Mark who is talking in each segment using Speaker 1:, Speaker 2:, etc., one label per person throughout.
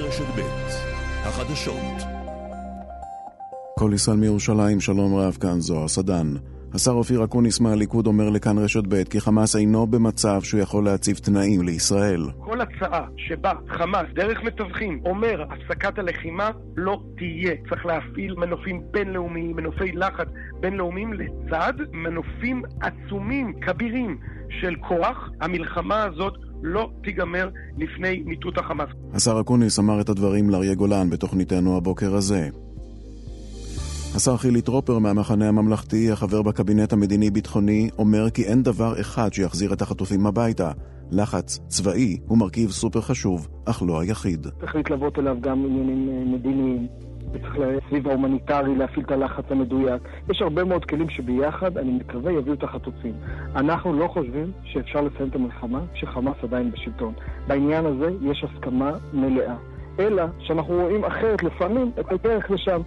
Speaker 1: רשת ב' החדשות
Speaker 2: כל ישראל מירושלים, שלום רב, כאן זוהר סדן. השר אופיר אקוניס מהליכוד אומר לכאן רשת ב' כי חמאס אינו במצב שהוא יכול להציב תנאים לישראל.
Speaker 3: כל הצעה שבה חמאס, דרך מתווכים, אומר הפסקת הלחימה, לא תהיה. צריך להפעיל מנופים בינלאומיים, מנופי לחץ בינלאומיים לצד מנופים עצומים, כבירים, של כוח. המלחמה הזאת לא תיגמר לפני מיטוט החמאס.
Speaker 2: השר אקוניס אמר את הדברים לאריה גולן בתוכניתנו הבוקר הזה. השר חילי טרופר מהמחנה הממלכתי, החבר בקבינט המדיני-ביטחוני, אומר כי אין דבר אחד שיחזיר את החטופים הביתה. לחץ צבאי הוא מרכיב סופר חשוב, אך לא היחיד.
Speaker 3: צריך להתלוות אליו גם עניינים אה, מדיניים. וצריך סביב ההומניטרי להפעיל את הלחץ המדויק. יש הרבה מאוד כלים שביחד, אני מקווה, יביאו את החטופים. אנחנו לא חושבים שאפשר לסיים את המלחמה כשחמאס עדיין בשלטון. בעניין הזה יש הסכמה מלאה. אלא שאנחנו רואים אחרת לפעמים את הדרך לשם.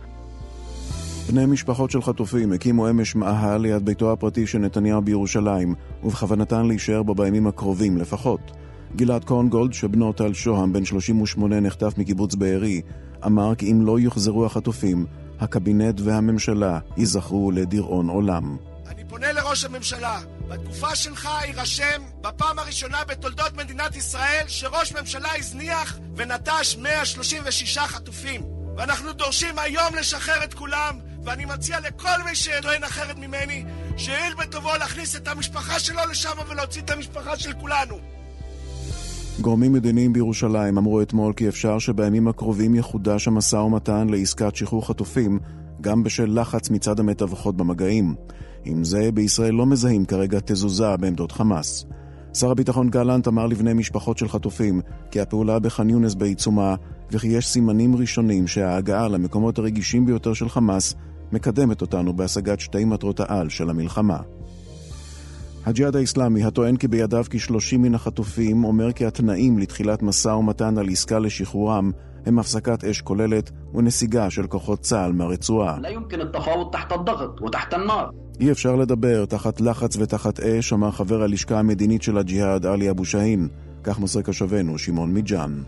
Speaker 2: בני משפחות של חטופים הקימו אמש מאהל ליד ביתו הפרטי של נתניהו בירושלים, ובכוונתן להישאר בו בימים הקרובים לפחות. גלעד קורנגולד, שבנו טל שוהם, בן 38, נחטף מקיבוץ בארי, אמר כי אם לא יוחזרו החטופים, הקבינט והממשלה ייזכרו לדיראון עולם.
Speaker 4: אני פונה לראש הממשלה, בתקופה שלך יירשם בפעם הראשונה בתולדות מדינת ישראל שראש ממשלה הזניח ונטש 136 חטופים. ואנחנו דורשים היום לשחרר את כולם, ואני מציע לכל מי שטוען אחרת ממני, שיועיל בטובו להכניס את המשפחה שלו לשם ולהוציא את המשפחה של כולנו.
Speaker 2: גורמים מדיניים בירושלים אמרו אתמול כי אפשר שבימים הקרובים יחודש המשא ומתן לעסקת שחרור חטופים, גם בשל לחץ מצד המתווכות במגעים. עם זה, בישראל לא מזהים כרגע תזוזה בעמדות חמאס. שר הביטחון גלנט אמר לבני משפחות של חטופים כי הפעולה בח'אן יונס בעיצומה וכי יש סימנים ראשונים שההגעה למקומות הרגישים ביותר של חמאס מקדמת אותנו בהשגת שתי מטרות העל של המלחמה. הג'יהאד האיסלאמי, הטוען כי בידיו כ-30 מן החטופים, אומר כי התנאים לתחילת משא ומתן על עסקה לשחרורם הם הפסקת אש כוללת ונסיגה של כוחות צה"ל מהרצועה. אי אפשר לדבר תחת לחץ ותחת אש, אמר חבר הלשכה המדינית של הג'יהאד עלי אבו שאהין. כך מוסר קשבנו שמעון מיג'אן.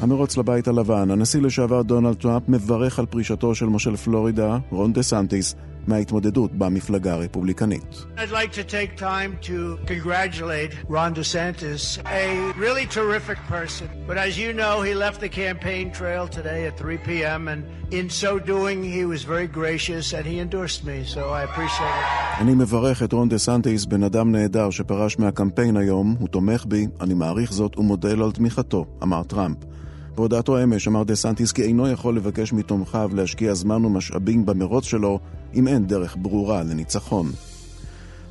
Speaker 2: המרוץ לבית הלבן, הנשיא לשעבר דונלד טראמפ מברך על פרישתו של מושל פלורידה, רון דה סנטיס, מההתמודדות במפלגה הרפובליקנית.
Speaker 5: I'd like to take time to congratulate Ron DeSantis, a really terrific person. But as you know, he left the campaign trail today at 3 p.m. and in so doing he was very gracious and he endorsed me, so I appreciate it.
Speaker 2: אני מברך את רון דה סנטיס, בן אדם נהדר שפרש מהקמפיין היום, הוא תומך בי, אני מעריך זאת ומודה לו על תמיכתו, אמר טראמפ. בהודעתו אמש אמר דה סנטיס כי אינו יכול לבקש מתומכיו להשקיע זמן ומשאבים במרוץ שלו אם אין דרך ברורה לניצחון.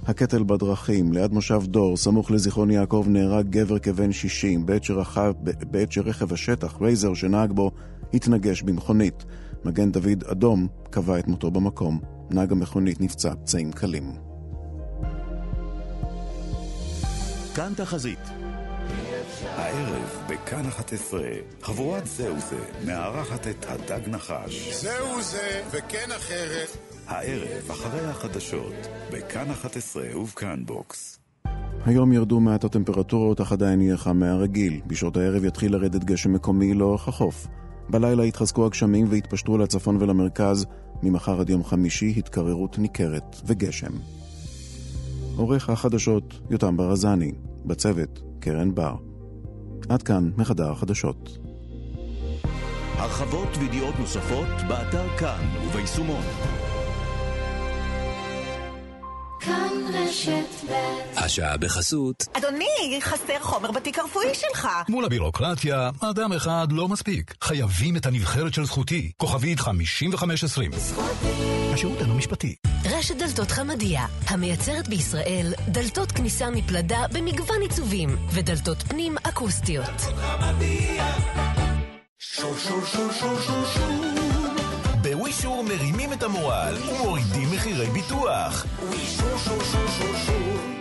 Speaker 2: הקטל בדרכים, ליד מושב דור, סמוך לזיכרון יעקב, נהרג גבר כבן 60 בעת, שרכב, בעת שרכב השטח, רייזר, שנהג בו, התנגש במכונית. מגן דוד אדום קבע את מותו במקום. נהג המכונית נפצע פצעים קלים.
Speaker 1: כאן תחזית
Speaker 6: הערב בכאן 11, חבורת זהו זה מארחת את הדג נחש.
Speaker 7: זהו זה וכן אחרת.
Speaker 6: הערב אחרי החדשות, בכאן 11 ובכאן בוקס.
Speaker 2: היום ירדו מעט הטמפרטורות, אך עדיין יהיה חם מהרגיל. בשעות הערב יתחיל לרדת גשם מקומי לאורך החוף. בלילה יתחזקו הגשמים ויתפשטו לצפון ולמרכז. ממחר עד יום חמישי התקררות ניכרת וגשם. עורך החדשות יותם ברזני, בצוות קרן בר. עד כאן מחדר החדשות.
Speaker 1: הרחבות וידיעות נוספות באתר כאן וביישומון.
Speaker 8: כאן רשת ב'
Speaker 9: השעה בחסות.
Speaker 10: אדוני, חסר חומר בתיק הרפואי שלך.
Speaker 9: מול הבירוקרטיה, אדם אחד לא מספיק. חייבים את הנבחרת של זכותי. כוכבית 5520.
Speaker 8: זכותי.
Speaker 9: השירות אינו משפטי.
Speaker 11: רשת דלתות חמדיה, המייצרת בישראל דלתות כניסה מפלדה במגוון עיצובים, ודלתות פנים אקוסטיות.
Speaker 1: שור שור שור שור שור שור
Speaker 12: בווישור מרימים את המורל ומורידים מחירי ביטוח.
Speaker 1: ווישור שור שור שור שור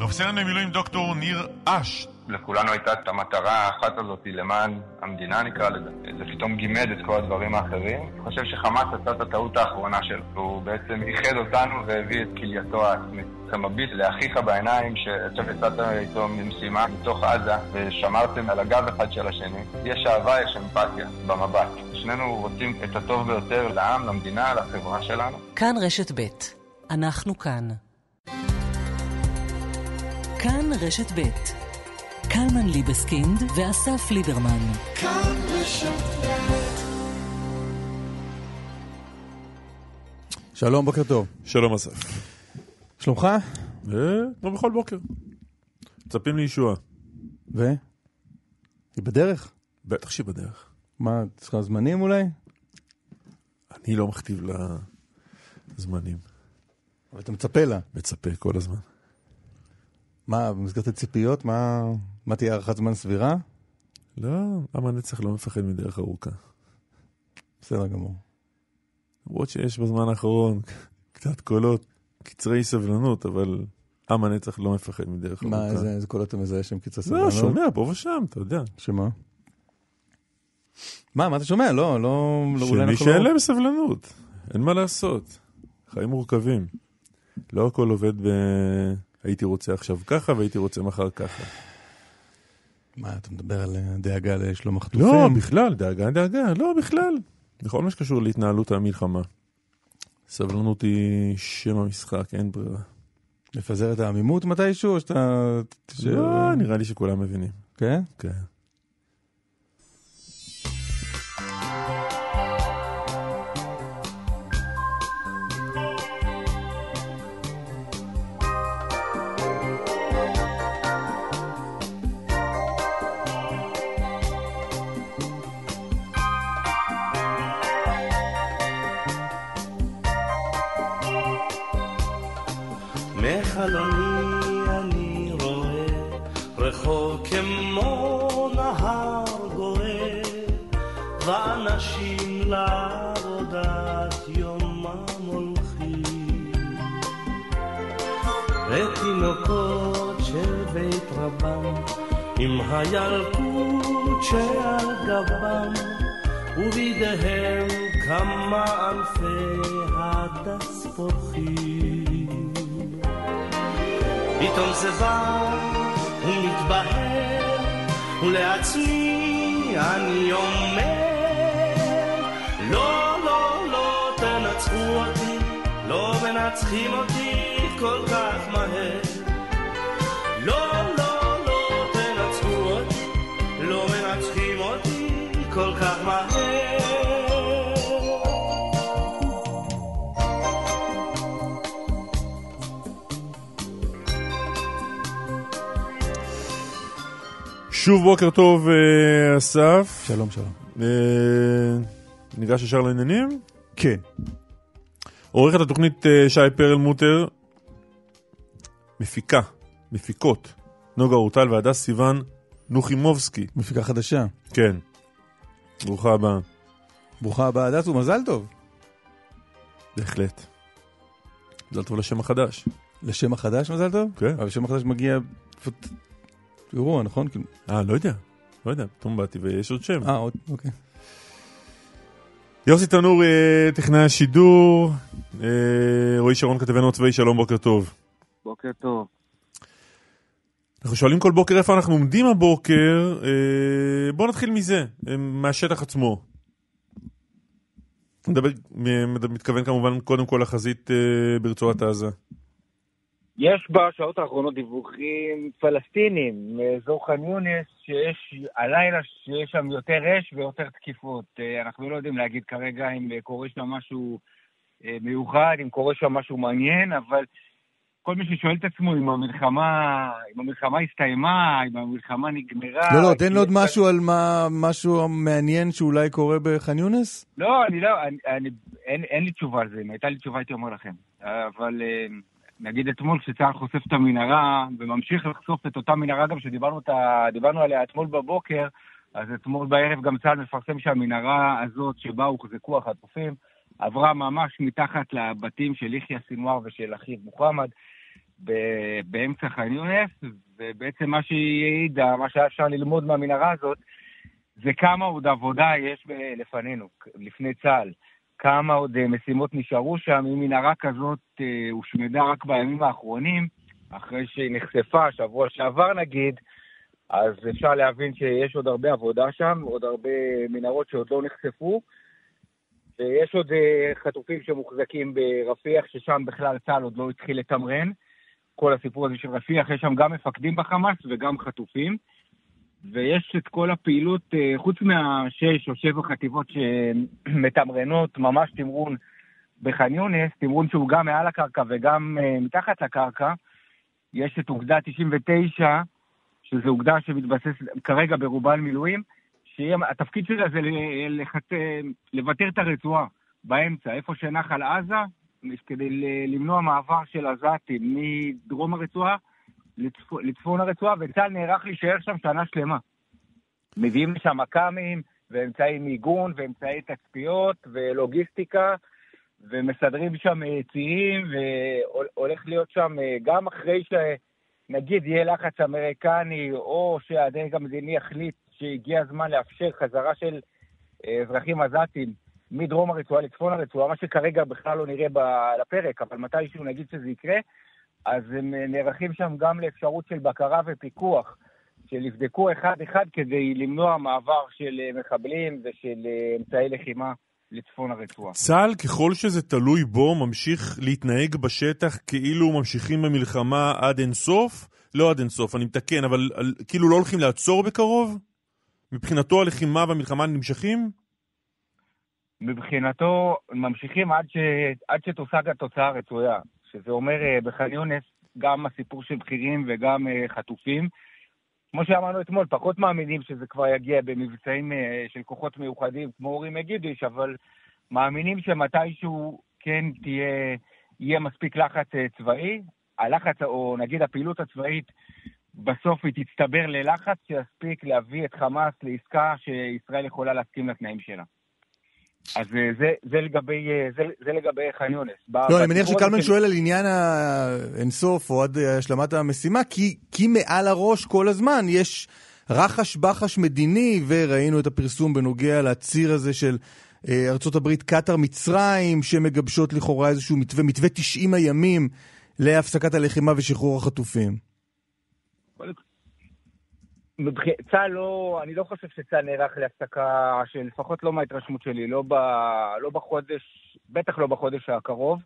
Speaker 13: רב סרן במילואים דוקטור ניר אש.
Speaker 14: לכולנו הייתה את המטרה האחת הזאת למען המדינה נקרא לזה. זה פתאום גימד את כל הדברים האחרים. אני חושב שחמאס עשה את הטעות האחרונה שלו. והוא בעצם איחד אותנו והביא את כלייתו העצמית. אתה מביט לאחיך בעיניים שעכשיו יצאת איתו ממשימה מתוך עזה ושמרתם על הגב אחד של השני. יש אהבה, יש אמפתיה במבט. שנינו רוצים את הטוב ביותר לעם, למדינה, לחברה שלנו.
Speaker 15: כאן רשת ב' אנחנו כאן. כאן רשת ב' קלמן ליבסקינד ואסף ליברמן. כאן רשת
Speaker 16: שלום, בוקר טוב.
Speaker 13: שלום אסף.
Speaker 16: שלומך?
Speaker 13: כמו בכל בוקר. מצפים לישועה.
Speaker 16: ו? היא בדרך?
Speaker 13: בטח שהיא בדרך.
Speaker 16: מה, צריכה זמנים אולי?
Speaker 13: אני לא מכתיב לה זמנים.
Speaker 16: אבל אתה מצפה לה.
Speaker 13: מצפה כל הזמן.
Speaker 16: מה, במסגרת הציפיות, מה, מה תהיה הארכת זמן סבירה?
Speaker 13: לא, עם הנצח לא מפחד מדרך ארוכה.
Speaker 16: בסדר גמור.
Speaker 13: למרות שיש בזמן האחרון קצת קולות קצרי סבלנות, אבל עם הנצח לא מפחד מדרך ארוכה.
Speaker 16: מה, איזה, איזה קולות אתה מזהה שהם קצרי סבלנות?
Speaker 13: לא, שומע פה ושם, אתה יודע.
Speaker 16: שמה? מה, מה אתה שומע? לא, לא, לא
Speaker 13: לא... שמי שאין להם סבלנות, אין מה לעשות. חיים מורכבים. לא הכל עובד ב... הייתי רוצה עכשיו ככה והייתי רוצה מחר ככה.
Speaker 16: מה, אתה מדבר על דאגה לשלום החטופים?
Speaker 13: לא, בכלל, דאגה, דאגה, לא, בכלל. בכל מה שקשור להתנהלות המלחמה. סבלנות היא שם המשחק, אין ברירה.
Speaker 16: לפזר את העמימות מתישהו, או שאתה...
Speaker 13: לא, נראה לי שכולם מבינים.
Speaker 16: כן?
Speaker 13: כן.
Speaker 17: עם הילקוט שעל גבם ובידיהם כמה אלפי הדס פורחים פתאום זה בא ומתבהר, ולעצמי אני אומר, לא, לא, לא תנצחו אותי, לא מנצחים אותי כל כך מהר.
Speaker 13: שוב בוקר טוב, אה, אסף.
Speaker 16: שלום, שלום.
Speaker 13: אה, ניגש ישר לעניינים?
Speaker 16: כן.
Speaker 13: עורכת התוכנית אה, שי פרל מוטר, מפיקה, מפיקות, נוגה אורטל והדס סיוון נוחימובסקי.
Speaker 16: מפיקה חדשה.
Speaker 13: כן. ברוכה הבאה.
Speaker 16: ברוכה הבאה, הדס, ומזל טוב.
Speaker 13: בהחלט. מזל טוב לשם החדש.
Speaker 16: לשם החדש מזל טוב?
Speaker 13: כן.
Speaker 16: אבל השם החדש מגיע... אירוע, נכון?
Speaker 13: אה, לא יודע. לא יודע, פתאום באתי ויש עוד שם.
Speaker 16: אה, עוד, אוקיי.
Speaker 13: יוסי תנור, טכנאי השידור, רועי שרון כתבנו הצבאי, שלום, בוקר טוב.
Speaker 18: בוקר טוב.
Speaker 13: אנחנו שואלים כל בוקר איפה אנחנו עומדים הבוקר, בואו נתחיל מזה, מהשטח עצמו. מדבר, מתכוון כמובן קודם כל לחזית ברצועת עזה.
Speaker 18: יש בשעות האחרונות דיווחים פלסטינים מאזור ח'אן יונס, שיש הלילה שיש שם יותר אש ויותר תקיפות. אנחנו לא יודעים להגיד כרגע אם קורה שם משהו מיוחד, אם קורה שם משהו מעניין, אבל כל מי ששואל את עצמו אם המלחמה, אם המלחמה הסתיימה, אם המלחמה נגמרה...
Speaker 16: לא, לא, תן לי עוד משהו על מה, משהו מעניין שאולי קורה בח'אן יונס?
Speaker 18: לא, אני לא, אני, אני, אין, אין לי תשובה על זה. אם הייתה לי תשובה הייתי אומר לכם. אבל... נגיד אתמול כשצה"ל חושף את המנהרה, וממשיך לחשוף את אותה מנהרה גם שדיברנו עליה אתמול בבוקר, אז אתמול בערב גם צה"ל מפרסם שהמנהרה הזאת שבה הוחזקו החטופים, עברה ממש מתחת לבתים של יחיא סינואר ושל אחיו מוחמד. באמצע ח'אן יונס, ובעצם מה שהיא העידה, מה שהיה אפשר ללמוד מהמנהרה הזאת, זה כמה עוד עבודה יש לפנינו, לפני צה"ל. כמה עוד אה, משימות נשארו שם. אם מנהרה כזאת אה, הושמדה רק בימים האחרונים, אחרי שהיא נחשפה, שבוע שעבר נגיד, אז אפשר להבין שיש עוד הרבה עבודה שם, עוד הרבה מנהרות שעוד לא נחשפו. ויש עוד אה, חטופים שמוחזקים ברפיח, ששם בכלל צה"ל עוד לא התחיל לתמרן. כל הסיפור הזה של רפיח, יש שם גם מפקדים בחמאס וגם חטופים. ויש את כל הפעילות, אה, חוץ מהשש או שבע חטיבות שמתמרנות ממש תמרון בח'אן יונס, תמרון שהוא גם מעל הקרקע וגם אה, מתחת לקרקע, יש את אוגדה 99, שזו אוגדה שמתבססת כרגע ברובה על מילואים, שהתפקיד שלה זה לחת... לוותר את הרצועה באמצע, איפה שנחל עזה, כדי למנוע מעבר של עזתים מדרום הרצועה לצפ... לצפון הרצועה, וצה"ל נערך להישאר שם שנה שלמה. מביאים לשם מכ"מים, ואמצעי מיגון, ואמצעי תצפיות, ולוגיסטיקה, ומסדרים שם יציאים, והולך להיות שם, גם אחרי שנגיד יהיה לחץ אמריקני, או שהדרג המדיני יחליט שהגיע הזמן לאפשר חזרה של אה, אזרחים עזתים מדרום הרצועה לצפון הרצועה, מה שכרגע בכלל לא נראה על הפרק, אבל מתישהו נגיד שזה יקרה, אז הם אה, נערכים שם גם לאפשרות של בקרה ופיקוח, שיבדקו אחד-אחד כדי למנוע מעבר של אה, מחבלים ושל אמצעי לחימה לצפון הרצועה.
Speaker 13: צה"ל, ככל שזה תלוי בו, ממשיך להתנהג בשטח כאילו ממשיכים במלחמה עד אינסוף? לא עד אינסוף, אני מתקן, אבל כאילו לא הולכים לעצור בקרוב? מבחינתו הלחימה והמלחמה נמשכים?
Speaker 18: מבחינתו ממשיכים עד, ש... עד שתושג התוצאה הרצויה, שזה אומר אה, בח'אן יונס גם הסיפור של בכירים וגם אה, חטופים. כמו שאמרנו אתמול, פחות מאמינים שזה כבר יגיע במבצעים אה, של כוחות מיוחדים כמו אורי מגידיש, אבל מאמינים שמתישהו כן תהיה, יהיה מספיק לחץ צבאי. הלחץ, או נגיד הפעילות הצבאית בסוף היא תצטבר ללחץ שיספיק להביא את חמאס לעסקה שישראל יכולה להסכים לתנאים שלה. אז אה, זה, זה לגבי, אה, זה, זה לגבי ח'אן יונס.
Speaker 16: לא, אני מניח שקלמן שואל על עניין האינסוף או עד השלמת המשימה, כי, כי מעל הראש כל הזמן יש רחש בחש מדיני, וראינו את הפרסום בנוגע לציר הזה של אה, ארה"ב, קטאר, מצרים, שמגבשות לכאורה איזשהו מתווה, מתווה 90 הימים להפסקת הלחימה ושחרור החטופים.
Speaker 18: צה"ל לא, אני לא חושב שצה"ל נערך להפסקה, שלפחות לא מההתרשמות שלי, לא, ב, לא בחודש, בטח לא בחודש הקרוב.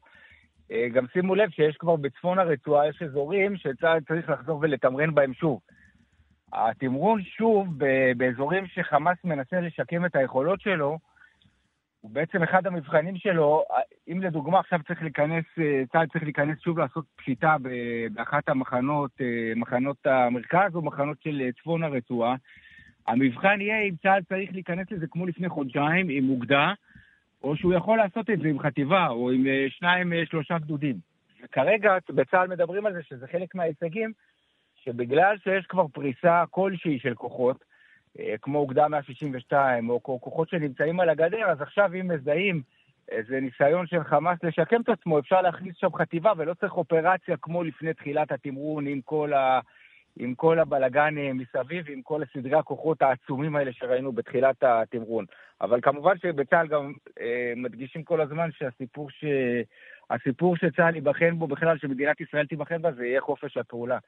Speaker 18: אה, גם שימו לב שיש כבר בצפון הרצועה, יש אזורים שצה"ל צריך לחזור ולתמרן בהם שוב. התמרון שוב באזורים שחמאס מנסה לשקם את היכולות שלו, הוא בעצם אחד המבחנים שלו, אם לדוגמה עכשיו צריך להיכנס, אה, צה"ל צריך להיכנס שוב לעשות פשיטה באחת המחנות, אה, מחנות המרכז או מחנות של אה, צפון הרצועה, המבחן יהיה אם צה"ל צריך להיכנס לזה כמו לפני חודשיים עם אוגדה, או שהוא יכול לעשות את זה עם חטיבה או עם שניים, שלושה גדודים. וכרגע בצה"ל מדברים על זה שזה חלק מההישגים, שבגלל שיש כבר פריסה כלשהי של כוחות, כמו אוגדה 162, או כוחות שנמצאים על הגדר, אז עכשיו אם מזהים איזה ניסיון של חמאס לשקם את עצמו, אפשר להכניס שם חטיבה, ולא צריך אופרציה כמו לפני תחילת התמרון עם כל, ה... עם כל הבלגן אה, מסביב, עם כל סדרי הכוחות העצומים האלה שראינו בתחילת התמרון. אבל כמובן שבצה"ל גם אה, מדגישים כל הזמן שהסיפור ש... הסיפור שצה"ל ייבחן בו בכלל, שמדינת ישראל תיבחן בה, זה יהיה חופש הפעולה.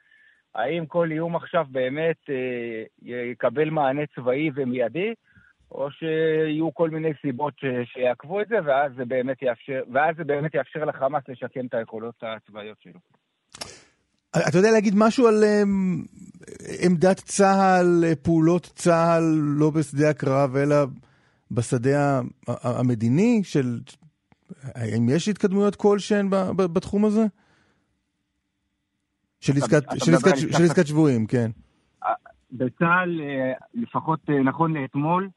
Speaker 18: האם כל איום עכשיו באמת אה, יקבל מענה צבאי ומיידי, או שיהיו כל מיני סיבות ש, שיעכבו את זה, ואז זה באמת יאפשר, ואז זה באמת יאפשר לחמאס לשקם את היכולות הצבאיות שלו.
Speaker 16: אתה יודע להגיד משהו על um, עמדת צה"ל, פעולות צה"ל, לא בשדה הקרב, אלא בשדה המדיני? של... האם יש התקדמויות כלשהן בתחום הזה? של עסקת שבויים, כן.
Speaker 18: בצה"ל, אה, לפחות אה, נכון לאתמול,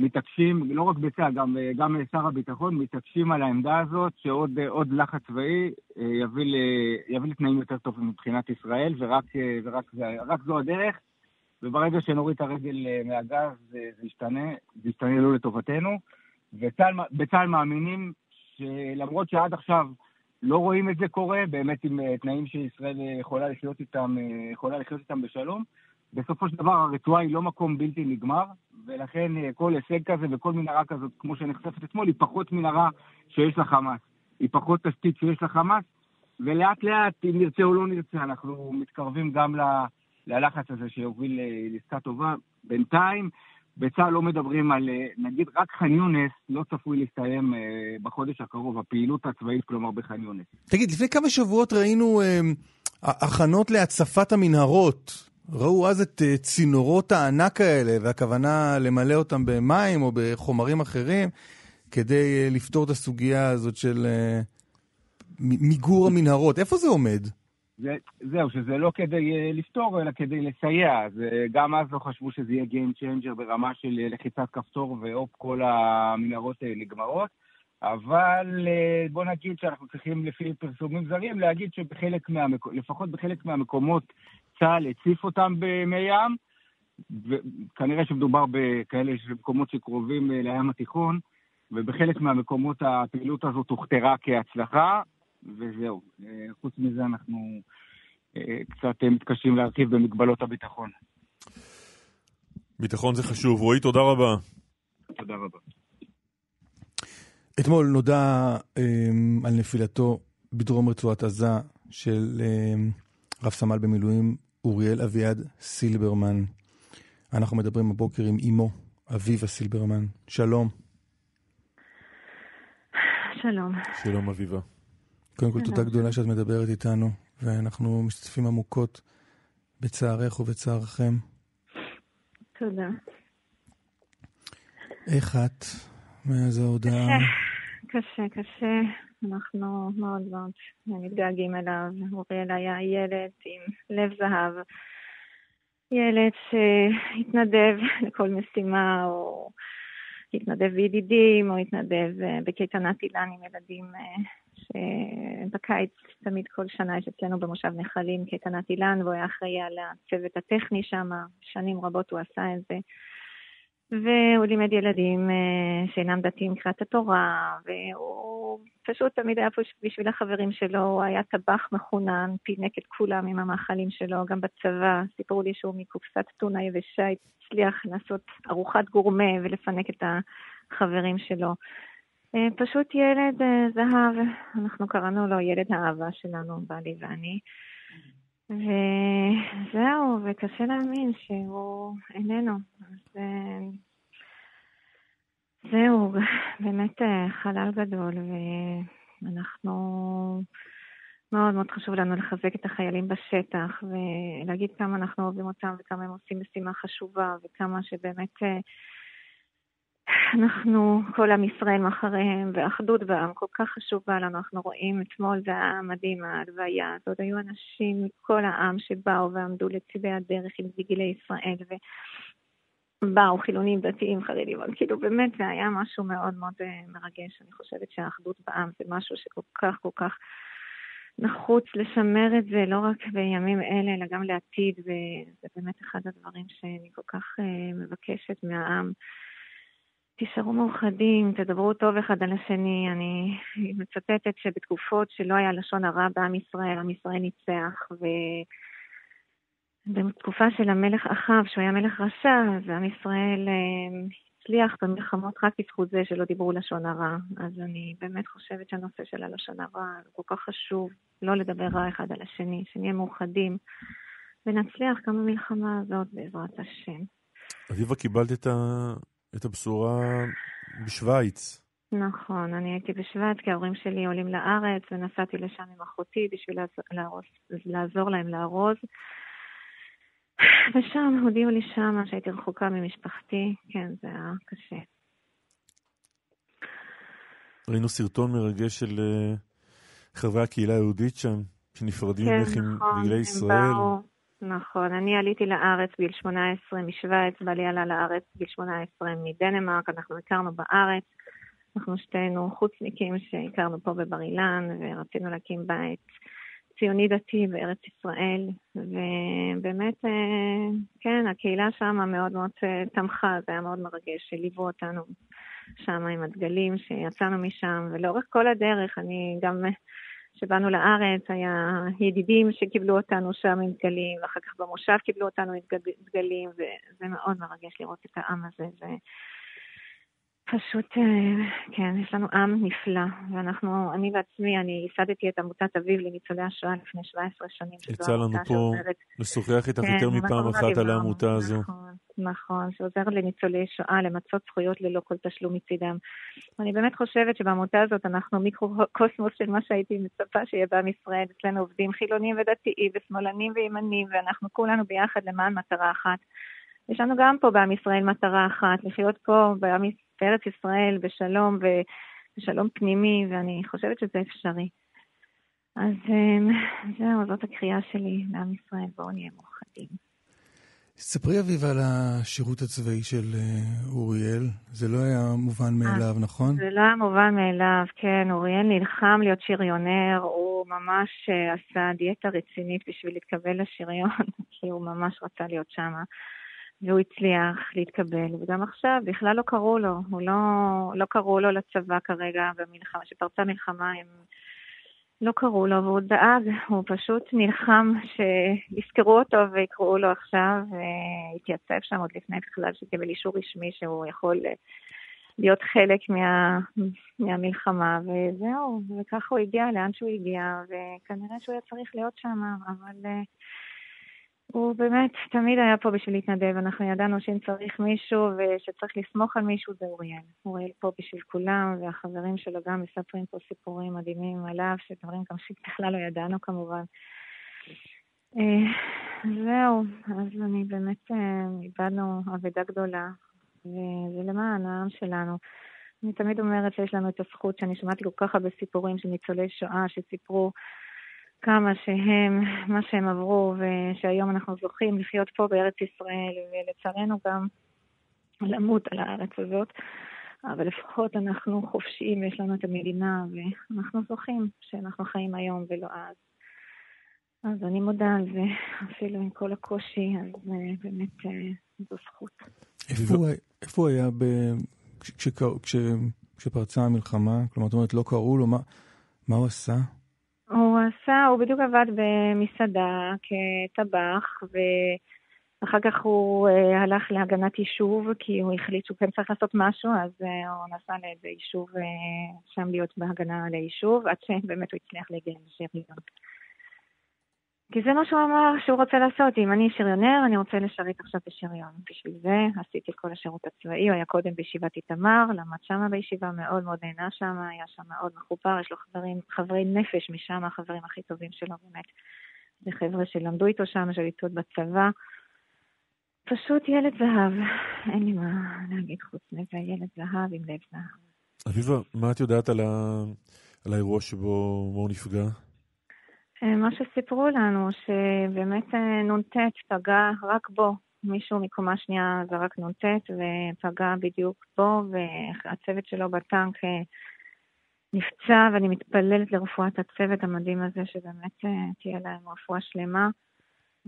Speaker 18: מתעקשים, לא רק בצה"ל, גם, אה, גם שר הביטחון, מתעקשים על העמדה הזאת שעוד לחץ צבאי יביא, ל, יביא לתנאים יותר טובים מבחינת ישראל, ורק, ורק רק זו הדרך. וברגע שנוריד את הרגל מהגז זה, זה ישתנה, זה ישתנה לא לטובתנו. ובצה"ל מאמינים שלמרות שעד עכשיו לא רואים את זה קורה, באמת עם אה, תנאים שישראל אה, יכולה לחיות איתם, אה, יכולה לחיות איתם בשלום. בסופו של דבר הרצועה היא לא מקום בלתי נגמר, ולכן כל הישג כזה וכל מנהרה כזאת, כמו שנחשפת אתמול, היא פחות מנהרה שיש לחמאס. היא פחות תשתית שיש לחמאס, ולאט לאט, אם נרצה או לא נרצה, אנחנו מתקרבים גם ללחץ הזה שיוביל לעסקה טובה. בינתיים, בצה"ל לא מדברים על, אה, נגיד רק ח'אן יונס לא צפוי להסתיים אה, בחודש הקרוב, הפעילות הצבאית, כלומר בח'אן יונס.
Speaker 16: תגיד, לפני כמה שבועות ראינו אה, הכנות להצפת המנהרות. ראו אז את אה, צינורות הענק האלה, והכוונה למלא אותם במים או בחומרים אחרים, כדי לפתור את הסוגיה הזאת של מיגור המנהרות. איפה זה עומד?
Speaker 18: זה, זהו, שזה לא כדי uh, לפתור, אלא כדי לסייע. זה, גם אז לא חשבו שזה יהיה Game Changer ברמה של uh, לחיצת כפתור והופ, כל המנהרות נגמרות. אבל בוא נגיד שאנחנו צריכים, לפי פרסומים זרים, להגיד שבחלק מהמקומות, לפחות בחלק מהמקומות, צה"ל הציף אותם במי ים, וכנראה שמדובר בכאלה מקומות שקרובים לים התיכון, ובחלק מהמקומות הפעילות הזאת הוכתרה כהצלחה. וזהו. אה, חוץ מזה אנחנו אה, קצת אה, מתקשים להרחיב במגבלות הביטחון.
Speaker 13: ביטחון זה חשוב. רועי, תודה רבה.
Speaker 18: תודה רבה.
Speaker 16: אתמול נודע um, על נפילתו בדרום רצועת עזה של um, רב סמל במילואים אוריאל אביעד סילברמן. אנחנו מדברים הבוקר עם אמו, אביבה סילברמן. שלום.
Speaker 19: שלום.
Speaker 13: שלום, אביבה.
Speaker 16: קודם כל, תודה גדולה שאת מדברת איתנו, ואנחנו משתתפים עמוקות בצערך ובצערכם.
Speaker 19: תודה.
Speaker 16: איך את מאז ההודעה?
Speaker 19: קשה, קשה. אנחנו מאוד מאוד מתגעגעים אליו. אוריאל היה ילד עם לב זהב. ילד שהתנדב לכל משימה, או התנדב בידידים, או התנדב אה, בקייטנת אילן עם ילדים אה, שבקיץ תמיד כל שנה יש אצלנו במושב נחלים קייטנת אילן, והוא היה אחראי על הצוות הטכני שם, שנים רבות הוא עשה את זה. והוא לימד ילדים אה, שאינם דתיים קריאת התורה, והוא פשוט תמיד היה פה בשביל החברים שלו, הוא היה טבח מחונן, פינק את כולם עם המאכלים שלו, גם בצבא. סיפרו לי שהוא מקופסת טונה יבשה הצליח לעשות ארוחת גורמה ולפנק את החברים שלו. אה, פשוט ילד אה, זהב, אנחנו קראנו לו ילד האהבה שלנו, בעלי ואני. וזהו, וקשה להאמין שהוא איננו. אז אה, זהו, באמת חלל גדול, ואנחנו... מאוד מאוד חשוב לנו לחזק את החיילים בשטח ולהגיד כמה אנחנו אוהבים אותם וכמה הם עושים משימה חשובה וכמה שבאמת אנחנו, כל עם ישראל מאחריהם, ואחדות בעם כל כך חשובה לנו. אנחנו רואים אתמול, זה היה מדהים, ההלוויה הזאת. היו אנשים מכל העם שבאו ועמדו לצידי הדרך עם דגלי ישראל, ובאו חילונים, דתיים, חרדים, אבל כאילו באמת זה היה משהו מאוד מאוד אה, מרגש. אני חושבת שהאחדות בעם זה משהו שכל כך כל כך נחוץ לשמר את זה, לא רק בימים אלה, אלא גם לעתיד, וזה באמת אחד הדברים שאני כל כך אה, מבקשת מהעם. תישארו מאוחדים, תדברו טוב אחד על השני. אני מצטטת שבתקופות שלא היה לשון הרע בעם ישראל, עם ישראל ניצח, ובתקופה של המלך אחאב, שהוא היה מלך רשע, אז עם ישראל אה, הצליח במלחמות רק בזכות זה שלא דיברו לשון הרע. אז אני באמת חושבת שהנושא של הלשון הרע הוא כל כך חשוב, לא לדבר רע אחד על השני, שנהיה מאוחדים, ונצליח גם במלחמה הזאת בעזרת השם.
Speaker 13: אביבה, קיבלת את ה... את הבשורה בשוויץ.
Speaker 19: נכון, אני הייתי בשוויץ כי ההורים שלי עולים לארץ ונסעתי לשם עם אחותי בשביל לעזור, לעזור להם לארוז. ושם הודיעו לי שם שהייתי רחוקה ממשפחתי, כן, זה היה קשה.
Speaker 13: ראינו סרטון מרגש של אה, חברי הקהילה היהודית שם, שנפרדים
Speaker 19: כן,
Speaker 13: ממך
Speaker 19: נכון,
Speaker 13: עם דגלי ישראל.
Speaker 19: באו, נכון, אני עליתי לארץ בגיל 18 משוויץ, בעלי עלה לארץ בגיל 18 מדנמרק, אנחנו הכרנו בארץ. אנחנו שתינו חוצניקים שהכרנו פה בבר אילן, ורצינו להקים בית ציוני דתי בארץ ישראל, ובאמת, אה, כן, הקהילה שם מאוד מאוד אה, תמכה, זה היה מאוד מרגש, שליוו אותנו שם עם הדגלים, שיצאנו משם, ולאורך כל הדרך אני גם שבאנו לארץ, היה ידידים שקיבלו אותנו שם עם דגלים, ואחר כך במושב קיבלו אותנו עם דגלים, וזה מאוד מרגש לראות את העם הזה. זה... פשוט, אה, כן, יש לנו עם נפלא, ואנחנו, אני בעצמי, אני ייסדתי את עמותת אביב לניצולי השואה לפני 17 שנים.
Speaker 13: יצא לנו פה. לשוחח איתך כן, יותר מפעם אחת על העמותה הזו.
Speaker 19: נכון, נכון, שעוזרת לניצולי שואה למצות זכויות ללא כל תשלום מצידם. אני באמת חושבת שבעמותה הזאת אנחנו מיקרו-קוסמוס של מה שהייתי מצפה שיהיה בעם ישראל. אצלנו עובדים חילונים ודתיים ושמאלנים וימנים, ואנחנו כולנו ביחד למען מטרה אחת. יש לנו גם פה בעם ישראל מטרה אחת, לחיות פה בעם. בארץ ישראל בשלום ובשלום פנימי, ואני חושבת שזה אפשרי. אז אמ, זהו, זאת הקריאה שלי לעם ישראל, בואו נהיה מאוחדים.
Speaker 16: ספרי אביב על השירות הצבאי של אה, אוריאל. זה לא היה מובן מאליו, נכון?
Speaker 19: זה לא היה מובן מאליו, כן. אוריאל נלחם להיות שריונר, הוא ממש אה, עשה דיאטה רצינית בשביל להתקבל לשריון, כי הוא ממש רצה להיות שם. והוא הצליח להתקבל, וגם עכשיו בכלל לא קראו לו, הוא לא, לא קראו לו לצבא כרגע במלחמה, שפרצה מלחמה, הם לא קראו לו, והוא דאג, הוא פשוט נלחם שיזכרו אותו ויקראו לו עכשיו, והתייצב שם עוד לפני בכלל שקיבל אישור רשמי שהוא יכול להיות חלק מה, מהמלחמה, וזהו, וככה הוא הגיע לאן שהוא הגיע, וכנראה שהוא היה צריך להיות שם, אבל... הוא באמת תמיד היה פה בשביל להתנדב, אנחנו ידענו שאם צריך מישהו ושצריך לסמוך על מישהו זה אוריאל. אוריאל פה בשביל כולם, והחברים שלו גם מספרים פה סיפורים מדהימים עליו, שדברים גם שבכלל לא ידענו כמובן. אה, זהו, אז אני באמת, אה, איבדנו אבדה גדולה, וזה למען העם שלנו. אני תמיד אומרת שיש לנו את הזכות, שאני שמעתי כל כך הרבה סיפורים של ניצולי שואה שסיפרו כמה שהם, מה שהם עברו, ושהיום אנחנו זוכים לחיות פה בארץ ישראל, ולצערנו גם למות על הארץ הזאת. אבל לפחות אנחנו חופשיים, יש לנו את המדינה, ואנחנו זוכים שאנחנו חיים היום ולא אז. אז אני מודה על זה, אפילו עם כל הקושי, אז אה, באמת אה, זו זכות.
Speaker 16: איפה הוא היה כשפרצה המלחמה? כלומר, את אומרת, לא קראו לו, מה הוא עשה?
Speaker 19: עשה, הוא בדיוק עבד במסעדה כטבח, ואחר כך הוא uh, הלך להגנת יישוב, כי הוא החליט שהוא כן צריך לעשות משהו, אז uh, הוא נסע לאיזה יישוב uh, שם להיות בהגנה על היישוב, עד שבאמת הוא הצליח להגיע לשריון. כי זה מה שהוא אמר שהוא רוצה לעשות. אם אני שריונר, אני רוצה לשרת עכשיו בשריון. בשביל זה עשיתי כל השירות הצבאי. הוא היה קודם בישיבת איתמר, למד שמה בישיבה, מאוד מאוד נהנה שם, היה שם מאוד מחובר, יש לו חברים, חברי נפש משם, החברים הכי טובים שלו באמת. זה חבר'ה שלמדו איתו שם, שהיו איתו בצבא. פשוט ילד זהב. אין לי מה להגיד חוץ מזה, ילד זהב עם לב זהב.
Speaker 13: אביבה, מה את יודעת על, ה... על האירוע שבו הוא נפגע?
Speaker 19: אה, מה שסיפרו לנו, שבאמת אה, נ"ט פגע רק בו. מישהו מקומה שנייה זרק נ"ט ופגע בדיוק בו, והצוות שלו בטנק אה, נפצע, ואני מתפללת לרפואת הצוות המדהים הזה, שבאמת תהיה להם רפואה שלמה.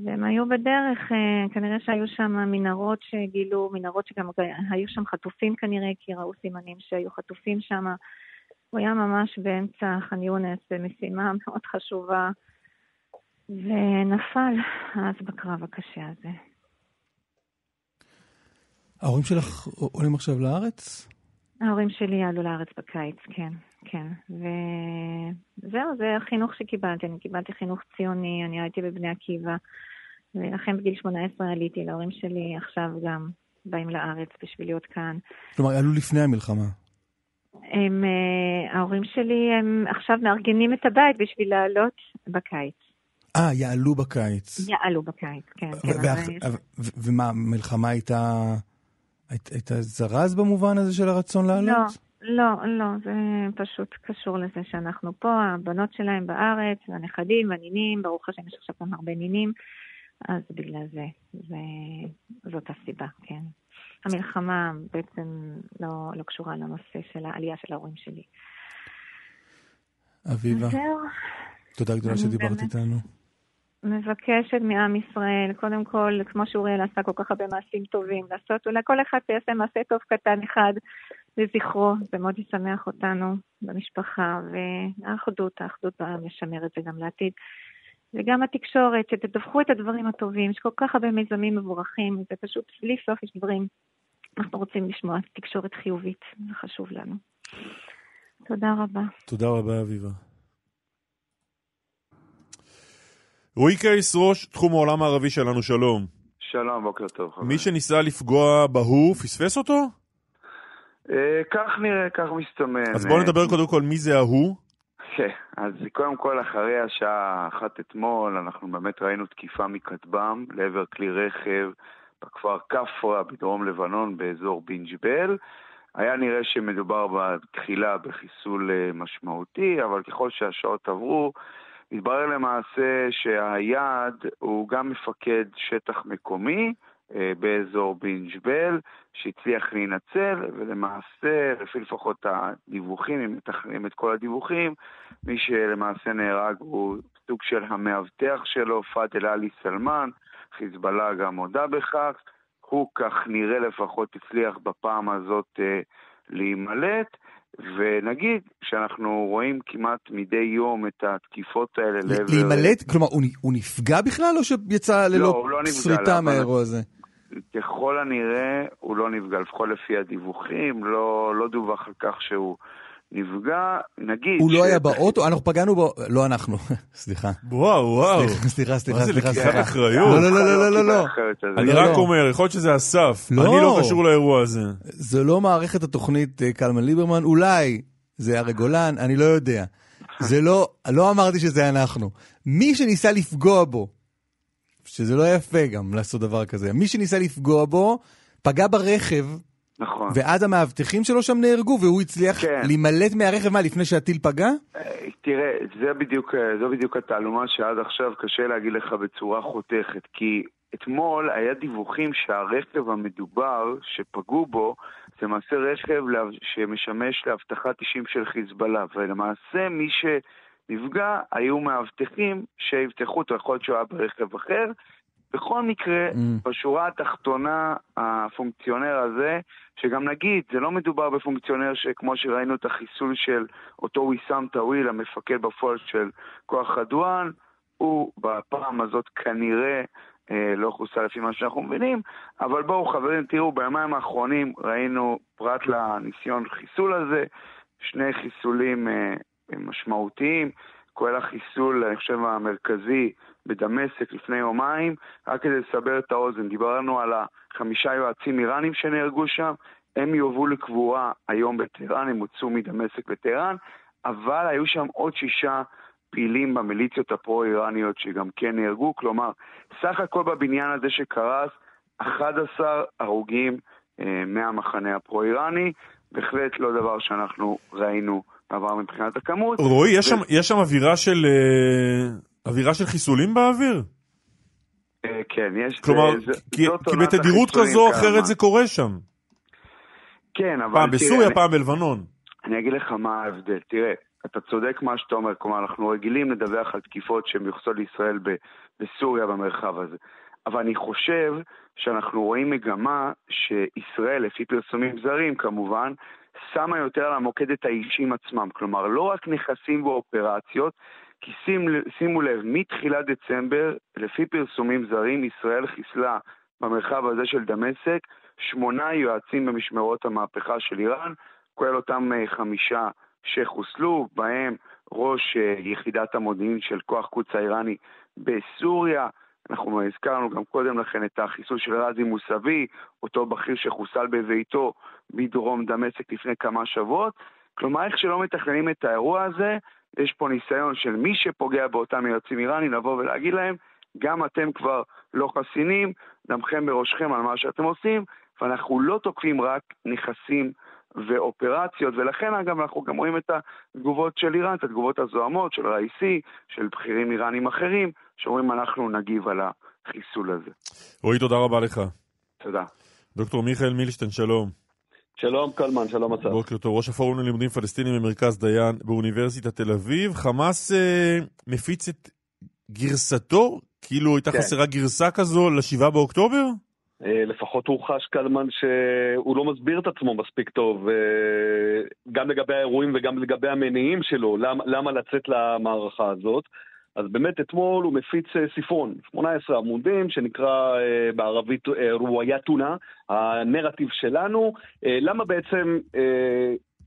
Speaker 19: והם היו בדרך, כנראה שהיו שם מנהרות שגילו, מנהרות שגם היו שם חטופים כנראה, כי ראו סימנים שהיו חטופים שם. הוא היה ממש באמצע ח'אן יונס במשימה מאוד חשובה, ונפל אז בקרב הקשה הזה.
Speaker 16: ההורים שלך עולים עכשיו לארץ?
Speaker 19: ההורים שלי יעלו לארץ בקיץ, כן, כן. וזהו, זה החינוך שקיבלתי. אני קיבלתי חינוך ציוני, אני הייתי בבני עקיבא, ולכן בגיל 18 עליתי. להורים שלי עכשיו גם באים לארץ בשביל להיות כאן.
Speaker 16: כלומר, עלו לפני המלחמה.
Speaker 19: הם, uh, ההורים שלי הם עכשיו מארגנים את הבית בשביל לעלות בקיץ.
Speaker 16: אה, יעלו בקיץ.
Speaker 19: יעלו בקיץ, כן. כן
Speaker 16: ומה, המלחמה הייתה, הייתה זרז במובן הזה של הרצון לעלות?
Speaker 19: לא, לא, לא, זה פשוט קשור לזה שאנחנו פה, הבנות שלהם בארץ, הנכדים, הנינים, ברוך השם יש עכשיו גם הרבה נינים, אז בגלל זה, זה זאת הסיבה, כן. המלחמה בעצם לא, לא קשורה לנושא של העלייה של ההורים שלי.
Speaker 16: אביבה, תודה גדולה שדיברת איתנו.
Speaker 19: מבקשת מעם ישראל, קודם כל, כמו שאוריאל עשה כל כך הרבה מעשים טובים, לעשות, אולי כל אחד שיעשה מעשה טוב קטן אחד, לזכרו, זה מאוד ישמח אותנו במשפחה, והאחדות, האחדות משמרת זה גם לעתיד. וגם התקשורת, שתדווחו את הדברים הטובים, יש כל כך הרבה מיזמים מבורכים, זה פשוט בלי סוף יש דברים. אנחנו רוצים לשמוע תקשורת חיובית, זה חשוב לנו. תודה רבה.
Speaker 13: תודה רבה, אביבה. רועי קייס, ראש תחום העולם הערבי שלנו, שלום.
Speaker 20: שלום, בוקר טוב. חבר.
Speaker 13: מי שניסה לפגוע בהוא, פספס אותו?
Speaker 20: אה, כך נראה, כך מסתמן.
Speaker 13: אז בואו נדבר קודם כל מי זה ההוא.
Speaker 20: כן, אז קודם כל, אחרי השעה אחת אתמול, אנחנו באמת ראינו תקיפה מכטב"ם לעבר כלי רכב בכפר כפרה בדרום לבנון, באזור בינג'בל. היה נראה שמדובר בתחילה בחיסול אה, משמעותי, אבל ככל שהשעות עברו, התברר למעשה שהיעד הוא גם מפקד שטח מקומי אה, באזור בינג'בל, שהצליח להינצל, ולמעשה, לפי לפחות הדיווחים, אם מתכננים את כל הדיווחים, מי שלמעשה נהרג הוא סוג של המאבטח שלו, פאדל עלי סלמן, חיזבאללה גם הודה בכך. הוא כך נראה לפחות הצליח בפעם הזאת אה, להימלט. ונגיד שאנחנו רואים כמעט מדי יום את התקיפות האלה לעבר...
Speaker 16: להימלט? כלומר, הוא, הוא נפגע בכלל או שיצא ללא
Speaker 20: לא, לא
Speaker 16: שריטה מהאירוע הזה?
Speaker 20: ככל הנראה הוא לא נפגע, לפחות לפי הדיווחים, לא, לא דווח על כך שהוא נפגע, נגיד...
Speaker 16: הוא לא היה באוטו? אנחנו פגענו בו... לא אנחנו, סליחה.
Speaker 13: וואו, וואו.
Speaker 16: סליחה, סליחה,
Speaker 13: מה זה,
Speaker 16: סליחה.
Speaker 13: לקיחת אחריות?
Speaker 16: לא, לא, לא, לא, לא.
Speaker 13: אני רק אומר, יכול להיות שזה אסף. אני לא קשור לאירוע הזה.
Speaker 16: זה לא מערכת התוכנית אה, קלמן ליברמן, אולי זה ארי גולן, אני לא יודע. זה לא, לא אמרתי שזה אנחנו. מי שניסה לפגוע בו, שזה לא יפה גם לעשות דבר כזה, מי שניסה לפגוע בו, פגע ברכב
Speaker 20: נכון.
Speaker 16: ואז המאבטחים שלו שם נהרגו, והוא הצליח
Speaker 20: כן.
Speaker 16: להימלט מהרכב, מה, לפני שהטיל פגע?
Speaker 20: תראה, זה בדיוק, זו בדיוק התעלומה שעד עכשיו קשה להגיד לך בצורה חותכת, כי אתמול היה דיווחים שהרכב המדובר שפגעו בו זה למעשה רכב שמשמש לאבטחת אישים של חיזבאללה, ולמעשה מי שנפגע היו מאבטחים שיבטחו אותו, יכול להיות שהוא היה ברכב אחר. בכל מקרה, mm. בשורה התחתונה, הפונקציונר הזה, שגם נגיד, זה לא מדובר בפונקציונר שכמו שראינו את החיסול של אותו ויסאם טאוויל, המפקד בפועל של כוח הדואן, הוא בפעם הזאת כנראה אה, לא חוסה לפי מה שאנחנו מבינים, אבל בואו חברים, תראו, ביומיים האחרונים ראינו, פרט לניסיון חיסול הזה, שני חיסולים אה, משמעותיים, כולל החיסול, אני חושב, המרכזי בדמשק לפני יומיים, רק כדי לסבר את האוזן, דיברנו על החמישה יועצים איראנים שנהרגו שם, הם יובאו לקבורה היום בטהרן, הם הוצאו מדמשק לטהרן, אבל היו שם עוד שישה פעילים במיליציות הפרו-איראניות שגם כן נהרגו, כלומר, סך הכל בבניין הזה שקרס, 11 הרוגים אה, מהמחנה הפרו-איראני, בהחלט לא דבר שאנחנו ראינו בעבר מבחינת הכמות.
Speaker 13: רועי, יש, ו... שם, יש שם אווירה של, אה, אווירה של חיסולים באוויר?
Speaker 20: אה, כן, יש...
Speaker 13: כלומר,
Speaker 20: זה,
Speaker 13: כי, בתדירות כזו או. אחרת זה קורה שם.
Speaker 20: כן, אבל...
Speaker 13: פעם בסוריה,
Speaker 20: אני-
Speaker 13: פעם בלבנון.
Speaker 20: אני אגיד לך מה ההבדל. תראה, אתה צודק מה שאתה אומר, כלומר, אנחנו רגילים לדווח על תקיפות שמיוחסות לישראל ב- בסוריה במרחב הזה. אבל אני חושב שאנחנו רואים מגמה שישראל, לפי פרסומים זרים כמובן, שמה יותר על המוקד את האישים עצמם. כלומר, לא רק נכסים ואופרציות, כי שים, שימו לב, מתחילת דצמבר, לפי פרסומים זרים, ישראל חיסלה במרחב הזה של דמשק שמונה יועצים במשמרות המהפכה של איראן, כולל אותם אה, חמישה שחוסלו, בהם ראש אה, יחידת המודיעין של כוח קוץ האיראני בסוריה. אנחנו הזכרנו גם קודם לכן את החיסול של רזי מוסאווי, אותו בכיר שחוסל בביתו בדרום דמשק לפני כמה שבועות. כלומר, איך שלא מתכננים את האירוע הזה, יש פה ניסיון של מי שפוגע באותם יועצים איראנים לבוא ולהגיד להם, גם אתם כבר לא חסינים, דמכם בראשכם על מה שאתם עושים, ואנחנו לא תוקפים רק נכסים ואופרציות, ולכן אגב אנחנו גם רואים את התגובות של איראן, את התגובות הזוהמות של ראיסי, של בכירים איראנים אחרים, שאומרים אנחנו נגיב על החיסול הזה.
Speaker 13: רועי, תודה רבה לך.
Speaker 20: תודה.
Speaker 13: דוקטור מיכאל מילשטיין, שלום.
Speaker 21: שלום קלמן, שלום אסף.
Speaker 13: בוקר טוב, ראש הפורום ללימודים פלסטינים במרכז דיין באוניברסיטת תל אביב. חמאס אה, מפיץ את גרסתו? כאילו הייתה
Speaker 21: כן.
Speaker 13: חסרה גרסה כזו לשבעה באוקטובר?
Speaker 21: אה, לפחות הוא חש קלמן שהוא לא מסביר את עצמו מספיק טוב, אה, גם לגבי האירועים וגם לגבי המניעים שלו, למה, למה לצאת למערכה הזאת. אז באמת אתמול הוא מפיץ אה, ספרון, 18 עמודים, שנקרא בערבית רווייתונה, הנרטיב שלנו, למה בעצם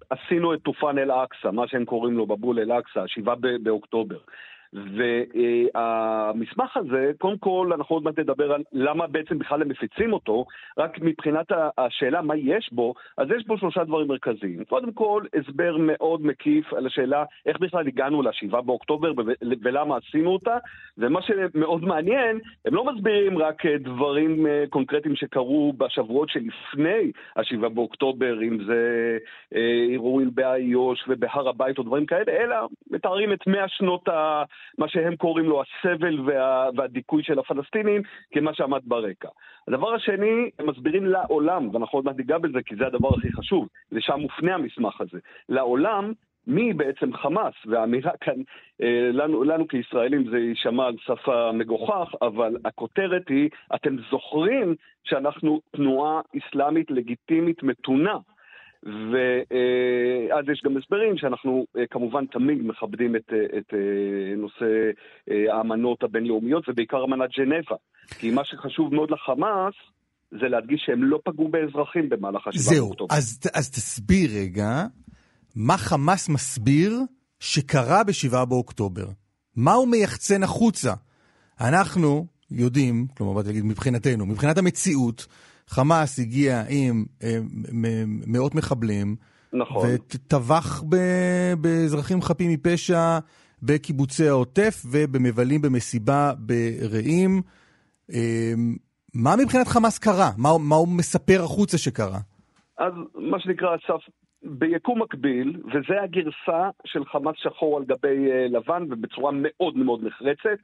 Speaker 21: עשינו את תופן אל-אקצא, מה שהם קוראים לו בבול אל-אקצא, 7 באוקטובר. והמסמך הזה, קודם כל, אנחנו עוד מעט נדבר על למה בעצם בכלל הם מפיצים אותו, רק מבחינת השאלה מה יש בו, אז יש בו שלושה דברים מרכזיים. קודם כל, הסבר מאוד מקיף על השאלה איך בכלל הגענו ל-7 באוקטובר ולמה עשינו אותה, ומה שמאוד מעניין, הם לא מסבירים רק דברים אה, קונקרטיים שקרו בשבועות שלפני ה-7 באוקטובר, אם זה אה, אירועים באיו"ש ובהר הבית או דברים כאלה, אלא מתארים את 100 שנות ה... מה שהם קוראים לו הסבל וה, והדיכוי של הפלסטינים, כמה שעמד ברקע. הדבר השני, הם מסבירים לעולם, ואנחנו עוד מעט ניגע בזה כי זה הדבר הכי חשוב, לשם מופנה המסמך הזה, לעולם מי בעצם חמאס, והאמירה כאן, אה, לנו, לנו כישראלים זה יישמע על סף המגוחך, אבל הכותרת היא, אתם זוכרים שאנחנו תנועה אסלאמית לגיטימית מתונה. ואז יש גם הסברים שאנחנו אה, כמובן תמיד מכבדים את, אה, את אה, נושא האמנות הבינלאומיות ובעיקר אמנת ג'נבה. כי מה שחשוב מאוד לחמאס זה להדגיש שהם לא פגעו באזרחים במהלך השבעה באוקטובר.
Speaker 16: זהו, אז, אז תסביר רגע, מה חמאס מסביר שקרה בשבעה באוקטובר? מה הוא מייחצן החוצה? אנחנו יודעים, כלומר, באתי להגיד מבחינתנו, מבחינת המציאות, חמאס הגיע עם אה, מאות מחבלים,
Speaker 21: נכון.
Speaker 16: וטבח באזרחים חפים מפשע בקיבוצי העוטף ובמבלים במסיבה ברעים. אה, מה מבחינת חמאס קרה? מה, מה הוא מספר החוצה שקרה?
Speaker 21: אז מה שנקרא, אסף, ביקום מקביל, וזה הגרסה של חמאס שחור על גבי אה, לבן ובצורה מאוד מאוד נחרצת,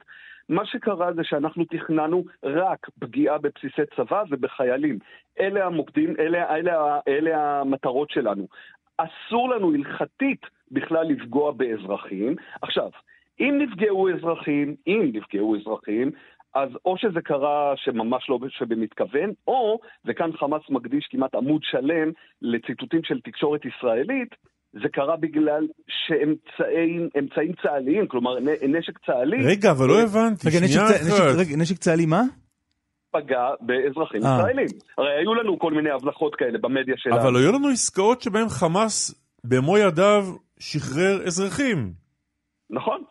Speaker 21: מה שקרה זה שאנחנו תכננו רק פגיעה בבסיסי צבא ובחיילים. אלה המוקדים, אלה, אלה, אלה המטרות שלנו. אסור לנו הלכתית בכלל לפגוע באזרחים. עכשיו, אם נפגעו אזרחים, אם נפגעו אזרחים, אז או שזה קרה שממש לא שבמתכוון, או, וכאן חמאס מקדיש כמעט עמוד שלם לציטוטים של תקשורת ישראלית, זה קרה בגלל שאמצעים צה"ליים, כלומר נשק צה"לי...
Speaker 13: רגע, אבל לא הבנתי, שנייה אחת.
Speaker 16: רגע, נשק צה"לי מה?
Speaker 21: פגע באזרחים אה. ישראלים. הרי היו לנו כל מיני הבלחות כאלה במדיה שלנו.
Speaker 13: אבל היו לנו עסקאות שבהן חמאס במו ידיו שחרר אזרחים.
Speaker 21: נכון.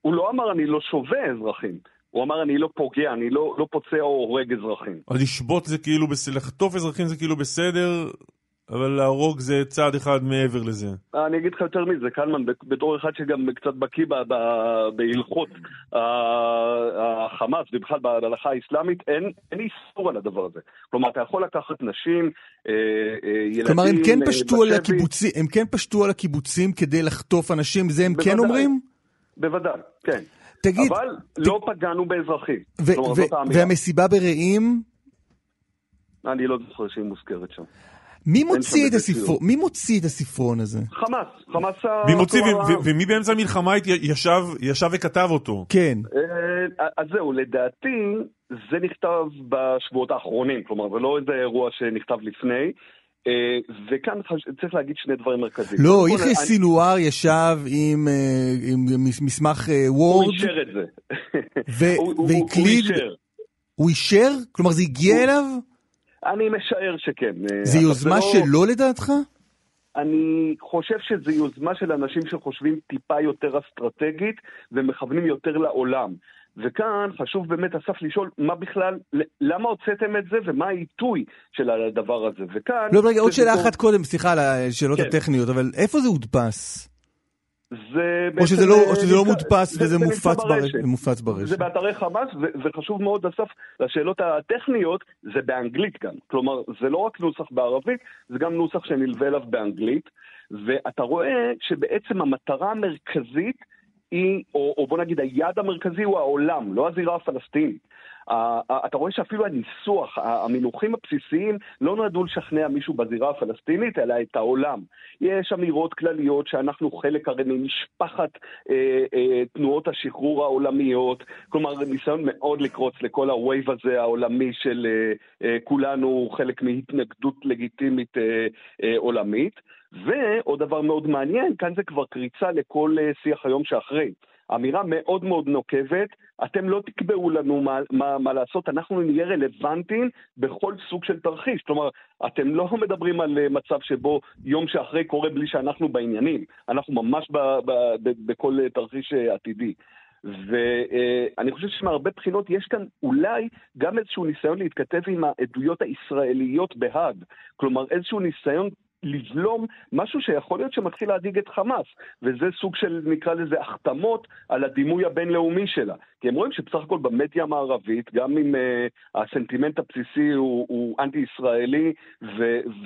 Speaker 21: הוא לא אמר אני לא שובה אזרחים. הוא אמר אני לא פוגע, אני לא, לא פוצע או הורג אזרחים.
Speaker 13: אז לשבות זה כאילו בסדר, לחטוף אזרחים זה כאילו בסדר, אבל להרוג זה צעד אחד מעבר לזה.
Speaker 21: אני אגיד לך יותר מזה, קלמן, בתור אחד שגם קצת בקיא בהלכות החמאס, ובכלל בהלכה האסלאמית, אין, אין איסור על הדבר הזה. כלומר, אתה יכול לקחת נשים, אה, אה, ילדים...
Speaker 16: כלומר, הם כן, אה, פשטו על הקיבוצים, הם כן פשטו על הקיבוצים כדי לחטוף אנשים, זה הם כן בוודאי, כן אומרים?
Speaker 21: בוודאי, כן.
Speaker 16: תגיד...
Speaker 21: אבל ת... לא פגענו באזרחים.
Speaker 16: והמסיבה ברעים?
Speaker 21: אני לא זוכר שהיא מוזכרת שם.
Speaker 16: מי מוציא, את הספר... מי מוציא את הספרון הזה?
Speaker 21: חמאס, חמאס
Speaker 13: מי מוציא, ו- ומי באמצע המלחמה ישב, ישב וכתב אותו?
Speaker 16: כן.
Speaker 21: אה, אז זהו, לדעתי זה נכתב בשבועות האחרונים, כלומר זה לא איזה אירוע שנכתב לפני. אה, וכאן צריך להגיד שני דברים מרכזיים.
Speaker 16: לא, יחיא סינואר ישב עם, אה, עם מסמך וורד.
Speaker 21: הוא אישר את זה.
Speaker 16: והקליד... הוא אישר? כלומר זה הגיע אליו?
Speaker 21: אני משער שכן.
Speaker 16: זה יוזמה לא... שלו לדעתך?
Speaker 21: אני חושב שזו יוזמה של אנשים שחושבים טיפה יותר אסטרטגית ומכוונים יותר לעולם. וכאן חשוב באמת, אסף, לשאול מה בכלל, למה הוצאתם את זה ומה העיתוי של הדבר הזה. וכאן...
Speaker 16: לא, רגע, עוד שאלה אחת קודם, סליחה על השאלות כן. הטכניות, אבל איפה זה הודפס?
Speaker 21: זה
Speaker 16: או שזה לא, או שזה לא מודפס וזה מופץ ברשת. מופץ ברשת.
Speaker 21: זה באתרי חמאס, וחשוב מאוד, אסף, לשאלות הטכניות, זה באנגלית גם. כלומר, זה לא רק נוסח בערבית, זה גם נוסח שנלווה אליו באנגלית. ואתה רואה שבעצם המטרה המרכזית היא, או, או בוא נגיד היעד המרכזי הוא העולם, לא הזירה הפלסטינית. אתה רואה שאפילו הניסוח, המינוחים הבסיסיים לא נועדו לשכנע מישהו בזירה הפלסטינית, אלא את העולם. יש אמירות כלליות שאנחנו חלק הרי ממשפחת אה, אה, תנועות השחרור העולמיות, כלומר ניסיון מאוד לקרוץ לכל הווייב הזה העולמי של אה, אה, כולנו חלק מהתנגדות לגיטימית אה, אה, עולמית. ועוד דבר מאוד מעניין, כאן זה כבר קריצה לכל אה, שיח היום שאחרי. אמירה מאוד מאוד נוקבת, אתם לא תקבעו לנו מה, מה, מה לעשות, אנחנו נהיה רלוונטיים בכל סוג של תרחיש. כלומר, אתם לא מדברים על אה, מצב שבו יום שאחרי קורה בלי שאנחנו בעניינים. אנחנו ממש ב, ב, ב, בכל אה, תרחיש עתידי. ואני חושב שמהרבה בחינות יש כאן אולי גם איזשהו ניסיון להתכתב עם העדויות הישראליות בהאג. כלומר, איזשהו ניסיון לבלום משהו שיכול להיות שמתחיל להדאיג את חמאס, וזה סוג של, נקרא לזה, החתמות על הדימוי הבינלאומי שלה. כי הם רואים שבסך הכל במדיה המערבית, גם אם uh, הסנטימנט הבסיסי הוא, הוא אנטי-ישראלי,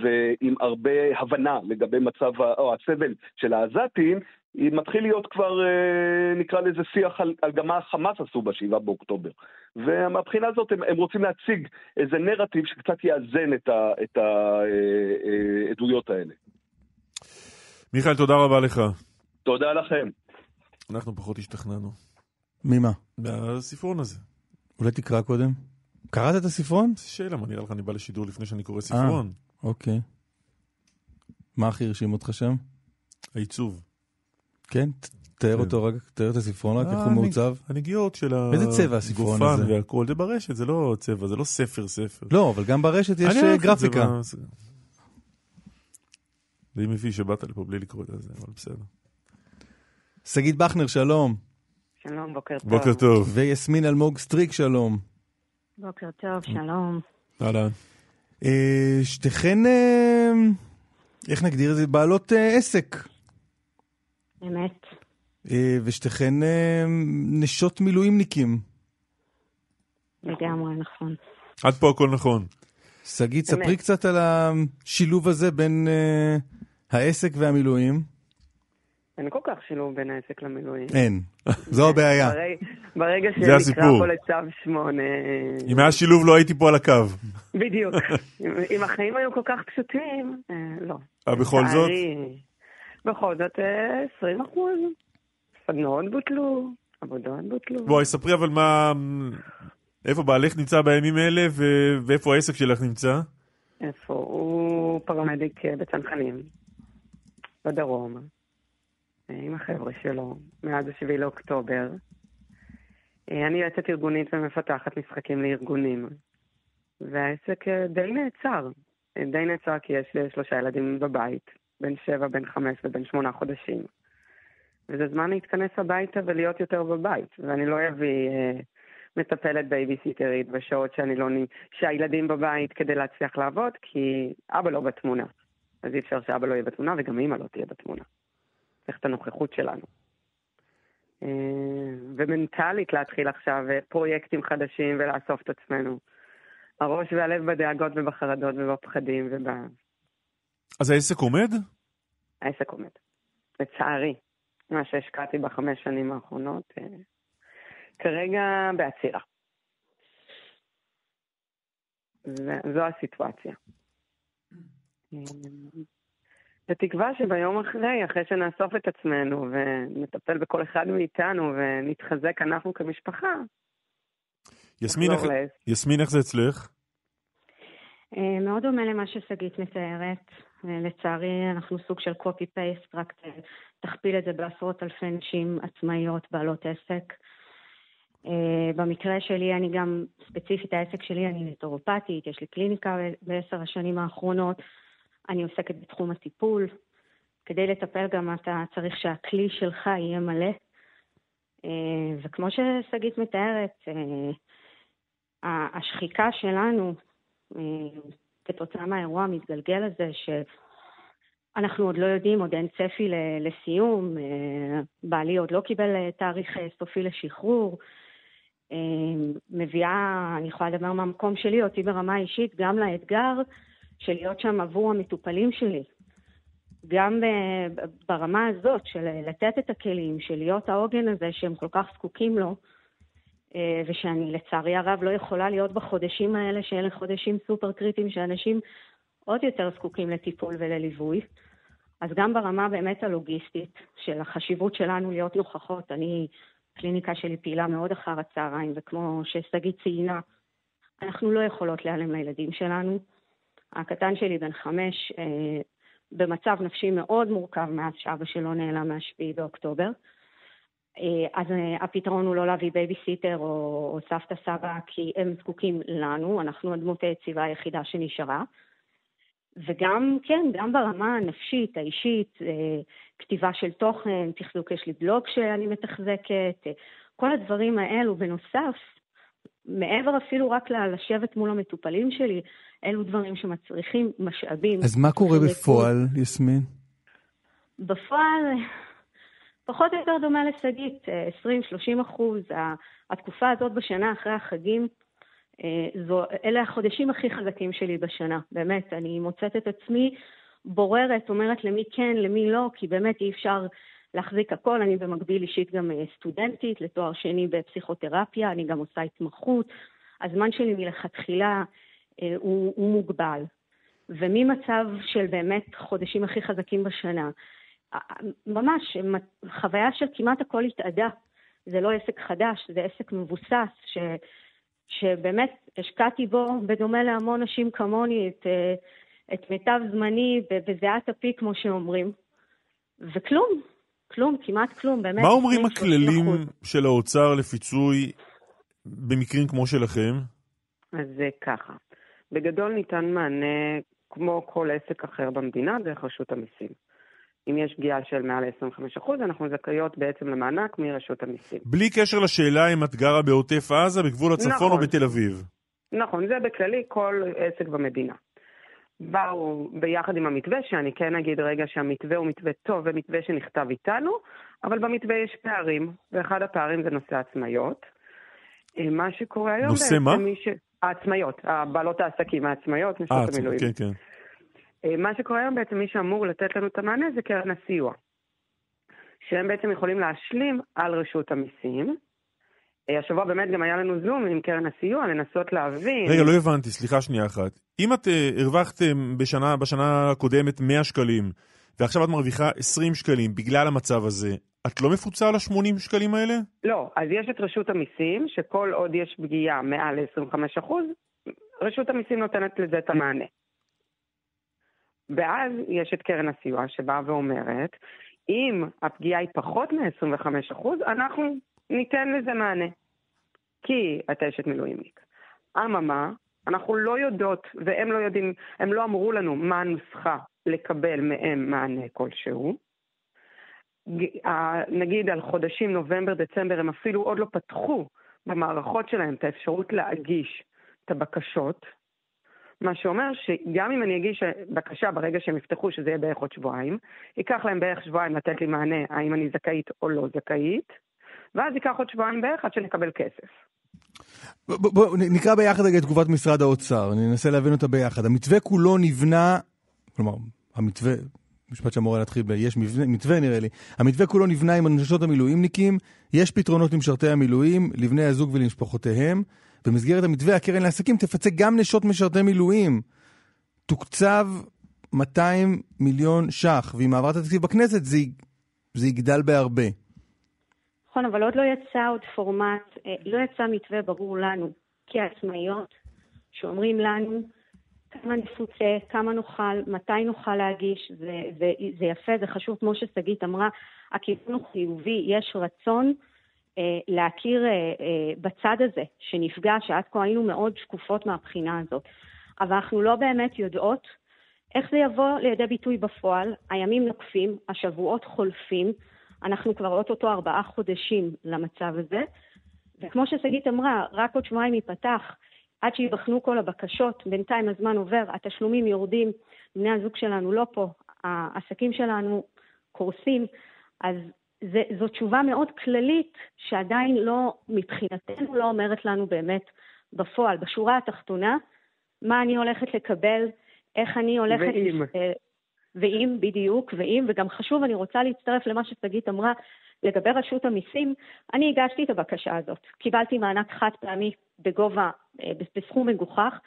Speaker 21: ועם הרבה הבנה לגבי מצב, או הסבל של העזתים, מתחיל להיות כבר, אה, נקרא לזה שיח על, על גם מה החמאס עשו ב-7 באוקטובר. ומהבחינה הזאת הם, הם רוצים להציג איזה נרטיב שקצת יאזן את העדויות אה, אה, האלה.
Speaker 13: מיכאל, תודה רבה לך.
Speaker 21: תודה לכם.
Speaker 13: אנחנו פחות השתכנענו.
Speaker 16: ממה?
Speaker 13: מהספרון הזה.
Speaker 16: אולי תקרא קודם? קראת את הספרון?
Speaker 13: שאלה, מה נראה לך, אני בא לשידור לפני שאני קורא ספרון.
Speaker 16: אה, אוקיי. מה הכי הרשים אותך שם?
Speaker 13: העיצוב.
Speaker 16: כן? תאר אותו רק, תאר את הספרון רק, איך הוא מעוצב.
Speaker 13: הנגיעות של
Speaker 16: הגופן איזה צבע הספרון הזה?
Speaker 13: והכל, זה ברשת, זה לא צבע, זה לא ספר ספר.
Speaker 16: לא, אבל גם ברשת יש גרפיקה.
Speaker 13: די מביש שבאת לפה בלי לקרוא את זה, אבל בסדר.
Speaker 16: שגית בכנר, שלום.
Speaker 22: שלום, בוקר טוב.
Speaker 13: בוקר טוב.
Speaker 16: ויסמין אלמוג סטריק, שלום.
Speaker 22: בוקר טוב, שלום.
Speaker 13: אהלן.
Speaker 16: שתיכן, איך נגדיר את זה? בעלות עסק.
Speaker 22: אמת.
Speaker 16: אה, ושתיכן אה, נשות מילואימניקים.
Speaker 22: לגמרי, נכון.
Speaker 13: עד פה הכל נכון.
Speaker 16: שגית, ספרי קצת על השילוב הזה בין uh, העסק והמילואים.
Speaker 22: אין כל כך שילוב בין העסק למילואים.
Speaker 16: אין, זו הבעיה.
Speaker 22: ברגע שנקרא פה לצו שמונה...
Speaker 13: אם היה שילוב לא הייתי פה על הקו.
Speaker 22: בדיוק. אם החיים היו כל כך פשוטים, לא.
Speaker 13: בכל זאת?
Speaker 22: בכל זאת 20 אה, אחוז. סדנאות בוטלו, עבודות בוטלו.
Speaker 13: בואי, ספרי אבל מה... איפה בעלך נמצא בימים אלה ו... ואיפה העסק שלך נמצא?
Speaker 22: איפה? הוא פרמדיק אה, בצנחנים, בדרום, אה, עם החבר'ה שלו, מאז ה-7 לאוקטובר. אני יועצת ארגונית ומפתחת משחקים לארגונים. והעסק די נעצר. די נעצר כי יש שלושה ילדים בבית. בן שבע, בן חמש ובן שמונה חודשים. וזה זמן להתכנס הביתה ולהיות יותר בבית, ואני לא אביא אה, מטפלת בייביסיטרית בשעות שאני לא... שהילדים בבית כדי להצליח לעבוד, כי אבא לא בתמונה. אז אי אפשר שאבא לא יהיה בתמונה וגם אמא לא תהיה בתמונה. צריך את הנוכחות שלנו. אה, ומנטלית להתחיל עכשיו אה, פרויקטים חדשים ולאסוף את עצמנו. הראש והלב בדאגות ובחרדות ובפחדים וב...
Speaker 13: אז העסק עומד?
Speaker 22: העסק עומד. לצערי, מה שהשקעתי בחמש שנים האחרונות, אה, כרגע בעצירה. זו הסיטואציה. בתקווה שביום אחרי, אחרי שנאסוף את עצמנו ונטפל בכל אחד מאיתנו ונתחזק אנחנו כמשפחה,
Speaker 13: יסמין, איך, יסמין, איך זה אצלך?
Speaker 22: אה, מאוד דומה למה ששגית מתארת. לצערי אנחנו סוג של copy-paste, רק תכפיל את זה בעשרות אלפי נשים עצמאיות בעלות עסק. אה, במקרה שלי, אני גם, ספציפית העסק שלי, אני נטורופטית, יש לי קליניקה בעשר השנים האחרונות, אני עוסקת בתחום הטיפול. כדי לטפל גם אתה צריך שהכלי שלך יהיה מלא. אה, וכמו ששגית מתארת, השחיקה שלנו כתוצאה מהאירוע המתגלגל הזה, שאנחנו עוד לא יודעים, עוד אין צפי לסיום, אה, בעלי עוד לא קיבל אה, תאריך אה, סופי לשחרור, מביאה, אני יכולה לדבר מהמקום שלי, אותי ברמה אישית, גם לאתגר של להיות שם עבור המטופלים שלי. גם ברמה הזאת של לתת את הכלים, של להיות העוגן הזה שהם כל כך זקוקים לו,
Speaker 23: ושאני לצערי הרב לא יכולה להיות בחודשים האלה, שאלה חודשים סופר קריטיים, שאנשים עוד יותר זקוקים לטיפול ולליווי. אז גם ברמה באמת הלוגיסטית של החשיבות שלנו להיות נוכחות, אני, הקליניקה שלי פעילה מאוד אחר הצהריים, וכמו ששגית ציינה, אנחנו לא יכולות להיעלם לילדים שלנו. הקטן שלי בן חמש, אה, במצב נפשי מאוד מורכב מאז שאבא שלו נעלם מהשביעי באוקטובר. אה, אז אה, הפתרון הוא לא להביא בייביסיטר או, או סבתא סבא, כי הם זקוקים לנו, אנחנו הדמות היציבה היחידה שנשארה. וגם, כן, גם ברמה הנפשית, האישית, אה, כתיבה של תוכן, תחזוק, יש לי בלוג שאני מתחזקת, כל הדברים האלו. בנוסף, מעבר אפילו רק לשבת מול המטופלים שלי, אלו דברים שמצריכים משאבים.
Speaker 16: אז מה קורה בפועל, יסמין?
Speaker 23: בפועל, פחות או יותר דומה לשגית, 20-30 אחוז. התקופה הזאת בשנה אחרי החגים, אה, זו, אלה החודשים הכי חזקים שלי בשנה, באמת. אני מוצאת את עצמי בוררת, אומרת למי כן, למי לא, כי באמת אי אפשר להחזיק הכל. אני במקביל אישית גם אה, סטודנטית לתואר שני בפסיכותרפיה, אני גם עושה התמחות. הזמן שלי מלכתחילה אה, הוא, הוא מוגבל. וממצב של באמת חודשים הכי חזקים בשנה, ממש חוויה של כמעט הכל התאדה. זה לא עסק חדש, זה עסק מבוסס, ש, שבאמת השקעתי בו, בדומה להמון נשים כמוני, את, אה, את מיטב זמני בזיעת אפי, כמו שאומרים. וכלום, כלום, כמעט כלום, באמת.
Speaker 13: מה אומרים הכללים של האוצר לפיצוי במקרים כמו שלכם?
Speaker 22: אז זה ככה. בגדול ניתן מענה כמו כל עסק אחר במדינה דרך רשות המיסים. אם יש פגיעה של מעל 25%, אנחנו זכאיות בעצם למענק מרשות המיסים.
Speaker 13: בלי קשר לשאלה אם את גרה בעוטף עזה, בגבול הצפון נכון. או בתל אביב.
Speaker 22: נכון, זה בכללי כל עסק במדינה. באו ביחד עם המתווה, שאני כן אגיד רגע שהמתווה הוא מתווה טוב ומתווה שנכתב איתנו, אבל במתווה יש פערים, ואחד הפערים זה נושא העצמאיות. אה, מה שקורה היום...
Speaker 13: נושא מה? ש...
Speaker 22: העצמאיות, בעלות העסקים, העצמאיות, נשות
Speaker 13: אה, המילואים. כן, כן.
Speaker 22: אה, מה שקורה היום בעצם, מי שאמור לתת לנו את המענה זה קרן הסיוע. שהם בעצם יכולים להשלים על רשות המיסים. אה, השבוע באמת גם היה לנו זום עם קרן הסיוע, לנסות להבין...
Speaker 13: רגע, לא הבנתי, סליחה שנייה אחת. אם את הרווחת בשנה, בשנה הקודמת 100 שקלים, ועכשיו את מרוויחה 20 שקלים בגלל המצב הזה, את לא מפוצה על ה-80 שקלים האלה?
Speaker 22: לא, אז יש את רשות המיסים, שכל עוד יש פגיעה מעל ל-25%, רשות המיסים נותנת לזה את המענה. ואז יש את קרן הסיוע שבאה ואומרת, אם הפגיעה היא פחות מ-25%, אנחנו ניתן לזה מענה. כי אתה אשת מילואימניק. אממה, אנחנו לא יודעות, והם לא יודעים, הם לא אמרו לנו מה הנוסחה לקבל מהם מענה כלשהו. נגיד על חודשים נובמבר, דצמבר, הם אפילו עוד לא פתחו במערכות שלהם את האפשרות להגיש את הבקשות, מה שאומר שגם אם אני אגיש בקשה ברגע שהם יפתחו, שזה יהיה בערך עוד שבועיים, ייקח להם בערך שבועיים לתת לי מענה האם אני זכאית או לא זכאית, ואז ייקח עוד שבועיים בערך עד שנקבל כסף.
Speaker 16: בוא, בוא נקרא ביחד רגע את תגובת משרד האוצר, אני אנסה להבין אותה ביחד. המתווה כולו נבנה, כלומר, המתווה, משפט שאמור להתחיל ב... יש מתווה, מתווה נראה לי. המתווה כולו נבנה עם נשות המילואימניקים, יש פתרונות למשרתי המילואים, לבני הזוג ולמשפחותיהם. במסגרת המתווה הקרן לעסקים תפצה גם נשות משרתי מילואים. תוקצב 200 מיליון ש"ח, ועם העברת התקציב בכנסת זה, זה יגדל בהרבה.
Speaker 23: נכון, אבל עוד לא יצא עוד פורמט, אה, לא יצא מתווה ברור לנו, כעצמאיות, שאומרים לנו כמה נפוצה, כמה נוכל, מתי נוכל להגיש, זה, זה, זה יפה, זה חשוב, כמו ששגית אמרה, הכיוון הוא חיובי, יש רצון להכיר אה, אה, בצד הזה שנפגע, שעד כה היינו מאוד שקופות מהבחינה הזאת. אבל אנחנו לא באמת יודעות איך זה יבוא לידי ביטוי בפועל. הימים נוקפים, השבועות חולפים, אנחנו כבר אוטוטו ארבעה חודשים למצב הזה, וכמו ששגית אמרה, רק עוד שבועיים ייפתח, עד שייבחנו כל הבקשות, בינתיים הזמן עובר, התשלומים יורדים, בני הזוג שלנו לא פה, העסקים שלנו קורסים, אז זה, זו תשובה מאוד כללית שעדיין לא, מבחינתנו לא אומרת לנו באמת בפועל, בשורה התחתונה, מה אני הולכת לקבל, איך אני הולכת...
Speaker 22: ואם.
Speaker 23: ואם, בדיוק, ואם, וגם חשוב, אני רוצה להצטרף למה ששגית אמרה, לגבי רשות המיסים, אני הגשתי את הבקשה הזאת. קיבלתי מענק חד פעמי בגובה, אה, בסכום מגוחך.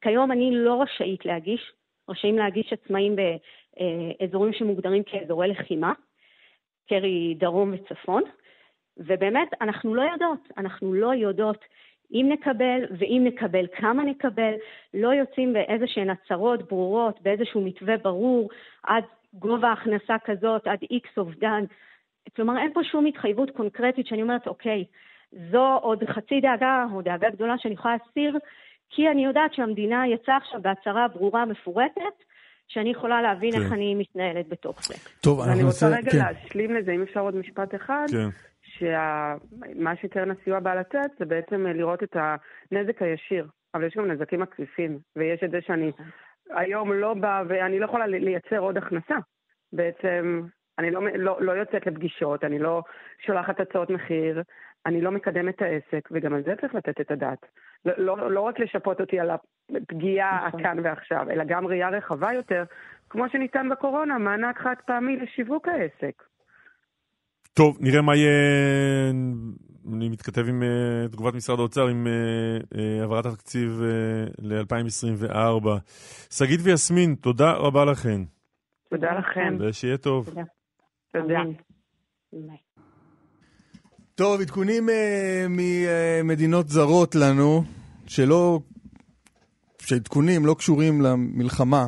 Speaker 23: כיום אני לא רשאית להגיש, רשאים להגיש עצמאים באזורים שמוגדרים כאזורי לחימה, קרי דרום וצפון, ובאמת אנחנו לא יודעות, אנחנו לא יודעות אם נקבל ואם נקבל כמה נקבל, לא יוצאים באיזה שהן הצהרות ברורות, באיזשהו מתווה ברור, עד גובה הכנסה כזאת, עד איקס אובדן. כלומר, אין פה שום התחייבות קונקרטית שאני אומרת, אוקיי, זו עוד חצי דאגה או דאגה גדולה שאני יכולה להסיר, כי אני יודעת שהמדינה יצאה עכשיו בהצהרה ברורה, מפורטת, שאני יכולה להבין כן. איך אני מתנהלת בתוך זה.
Speaker 16: טוב, אנחנו
Speaker 22: נעשה... אני רוצה רגע כן. להשלים לזה, אם אפשר עוד משפט אחד. כן. שמה שקרן הסיוע באה לתת זה בעצם לראות את הנזק הישיר, אבל יש גם נזקים עקיפים, ויש את זה שאני היום לא באה ואני לא יכולה לייצר עוד הכנסה. בעצם אני לא, לא, לא יוצאת לפגישות, אני לא שולחת הצעות מחיר, אני לא מקדמת את העסק, וגם על זה צריך לתת את הדעת. לא, לא, לא רק לשפות אותי על הפגיעה נכון. כאן ועכשיו, אלא גם ראייה רחבה יותר, כמו שניתן בקורונה, מענק חד פעמי לשיווק העסק.
Speaker 13: טוב, נראה מה יהיה... אני מתכתב עם uh, תגובת משרד האוצר, עם uh, uh, העברת התקציב uh, ל-2024. שגית ויסמין, תודה רבה לכן.
Speaker 22: תודה לכם.
Speaker 13: ושיהיה טוב.
Speaker 22: תודה. תודה.
Speaker 16: טוב, עדכונים uh, ממדינות זרות לנו, שלא... שעדכונים לא קשורים למלחמה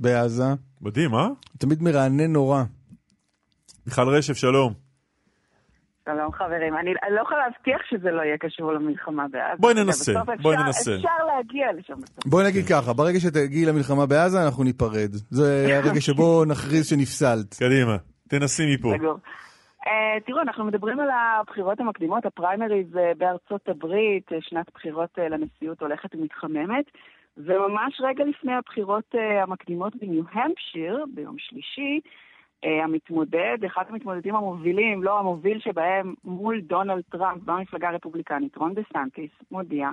Speaker 16: בעזה.
Speaker 13: מדהים, אה?
Speaker 16: תמיד מרענן נורא.
Speaker 13: מיכל רשף, שלום.
Speaker 24: שלום חברים, אני לא יכולה להבטיח שזה לא יהיה קשור למלחמה בעזה.
Speaker 13: בואי ננסה, בואי ננסה.
Speaker 24: אפשר להגיע לשם.
Speaker 16: בואי נגיד ככה, ברגע שתגיעי למלחמה בעזה אנחנו ניפרד. זה הרגע שבו נכריז שנפסלת.
Speaker 13: קדימה, תנסי מפה.
Speaker 24: אה, תראו, אנחנו מדברים על הבחירות המקדימות, הפריימריז אה, בארצות הברית, אה, שנת בחירות לנשיאות הולכת ומתחממת, וממש רגע לפני הבחירות המקדימות בניו-המפשיר, ביום שלישי, אה, המתמודד, אחד המתמודדים המובילים, לא המוביל שבהם, מול דונלד טראמפ במפלגה הרפובליקנית, רון דה סנטיס, מודיע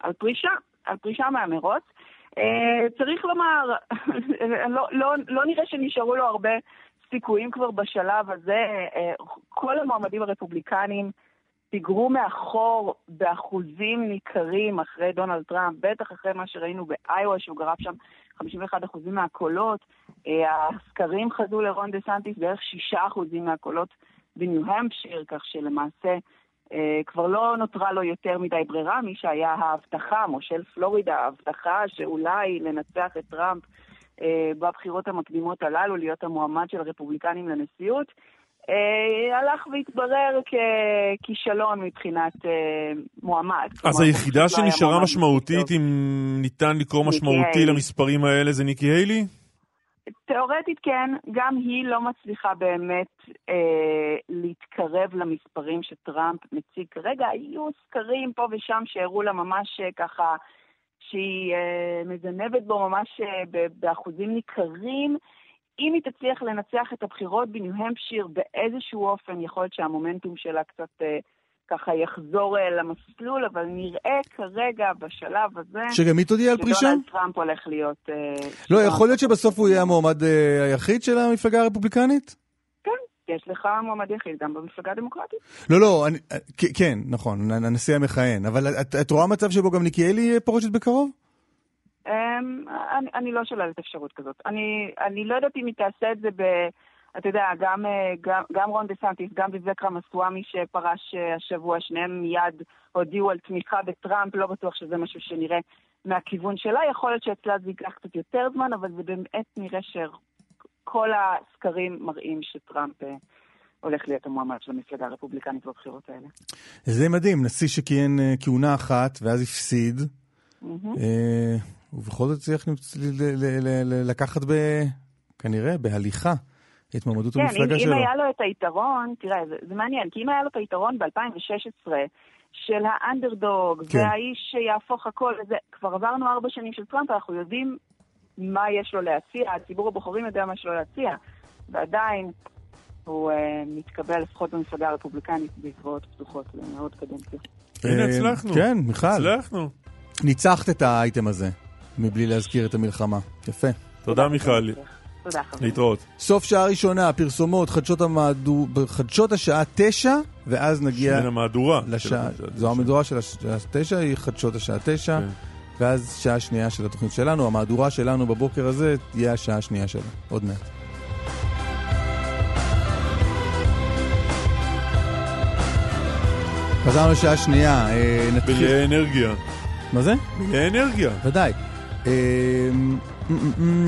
Speaker 24: על פרישה, על פרישה מהמרוץ. אה, צריך לומר, לא, לא, לא נראה שנשארו לו הרבה סיכויים כבר בשלב הזה. אה, כל המועמדים הרפובליקנים פיגרו מאחור באחוזים ניכרים אחרי דונלד טראמפ, בטח אחרי מה שראינו באיואה, שהוא גרף שם 51% מהקולות. אה, הסקרים חזו לרון דה סנטיס בערך 6% מהקולות בניו-המפשיר, כך שלמעשה אה, כבר לא נותרה לו יותר מדי ברירה, מי שהיה ההבטחה, מושל פלורידה, ההבטחה שאולי לנצח את טראמפ בבחירות המקדימות הללו, להיות המועמד של הרפובליקנים לנשיאות. אה, הלך והתברר ככישלון מבחינת אה, מועמד.
Speaker 13: אז היחידה לא שנשארה משמעותית, אם ניתן לקרוא משמעותי למספרים האלה, זה ניקי היילי?
Speaker 24: תאורטית כן, גם היא לא מצליחה באמת אה, להתקרב למספרים שטראמפ מציג כרגע. היו סקרים פה ושם שהראו לה ממש אה, ככה, שהיא אה, מזנבת בו ממש אה, באחוזים ניכרים. אם היא תצליח לנצח את הבחירות בניו-המפשיר באיזשהו אופן, יכול להיות שהמומנטום שלה קצת אה, ככה יחזור למסלול, אבל נראה כרגע, בשלב הזה...
Speaker 16: שגם היא תודיע על פרישה?
Speaker 24: שדונלד טראמפ הולך להיות...
Speaker 16: לא, יכול להיות שבסוף הוא יהיה המועמד היחיד של המפלגה הרפובליקנית?
Speaker 24: כן, יש לך מועמד יחיד גם במפלגה הדמוקרטית.
Speaker 16: לא, לא, אני, כן, נכון, הנשיא המכהן, אבל את, את רואה מצב שבו גם ניקיאלי פורשת בקרוב?
Speaker 24: אמ, אני, אני לא שוללת אפשרות כזאת. אני, אני לא יודעת אם היא תעשה את זה ב... אתה יודע, גם, אה, גם, גם רון דה סנטיס, גם ביבק רמסוואמי שפרש אה, השבוע, שניהם מיד הודיעו על תמיכה בטראמפ, לא בטוח שזה משהו שנראה מהכיוון שלה. יכול להיות שאצלה זה ייקח קצת יותר זמן, אבל זה באמת נראה שכל הסקרים מראים שטראמפ אה, הולך להיות המועמד של המפלגה הרפובליקנית בבחירות האלה.
Speaker 16: זה מדהים, נשיא שכיהן כהונה אחת ואז הפסיד. Mm-hmm. ובכל זאת צריך לקחת. כנראה בהליכה את מועמדות
Speaker 24: כן,
Speaker 16: המפלגה שלו.
Speaker 24: כן, אם היה לו את היתרון, תראה, זה, זה מעניין, כי אם היה לו את היתרון ב-2016 של האנדרדוג, כן. והאיש שיהפוך הכל, זה, כבר עברנו ארבע שנים של טראמפ, אנחנו יודעים מה יש לו להציע, הציבור הבוחרים יודע מה יש לו להציע, ועדיין הוא uh, מתקבל לפחות במפלגה הרפובליקנית בעקבות פתוחות למאות קדנציות.
Speaker 13: הנה, הצלחנו.
Speaker 16: כן, מיכל.
Speaker 13: הצלחנו.
Speaker 16: ניצחת את האייטם הזה, מבלי להזכיר את המלחמה. יפה.
Speaker 13: תודה, מיכל.
Speaker 24: תודה, חברים.
Speaker 13: להתראות.
Speaker 16: סוף שעה ראשונה, פרסומות, חדשות, המהדו... חדשות השעה תשע, ואז נגיע...
Speaker 13: שאין המהדורה.
Speaker 16: לשעה... זו המהדורה של השעה תשע, היא חדשות השעה תשע,
Speaker 13: כן.
Speaker 16: ואז שעה שנייה של התוכנית שלנו. המהדורה שלנו בבוקר הזה תהיה השעה השנייה שלה, עוד מעט. חזרנו לשעה שנייה, אה, נתחיל...
Speaker 13: בלי אנרגיה.
Speaker 16: מה זה?
Speaker 13: בלי אנרגיה.
Speaker 16: ודאי. אה,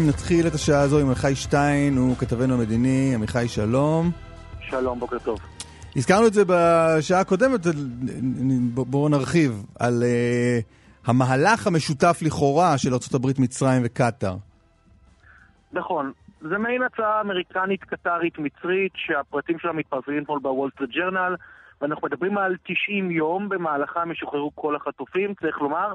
Speaker 16: נתחיל את השעה הזו עם עמיחי שטיין, הוא כתבנו המדיני, עמיחי שלום.
Speaker 25: שלום, בוקר טוב.
Speaker 16: הזכרנו את זה בשעה הקודמת, בואו נרחיב על אה, המהלך המשותף לכאורה של ארה"ב, מצרים וקטאר.
Speaker 25: נכון. זה מעין הצעה אמריקנית, קטרית, מצרית, שהפרטים שלה מתפרסמים אתמול בוול סטריט ג'רנל, ואנחנו מדברים על 90 יום, במהלכם ישוחררו כל החטופים, צריך לומר.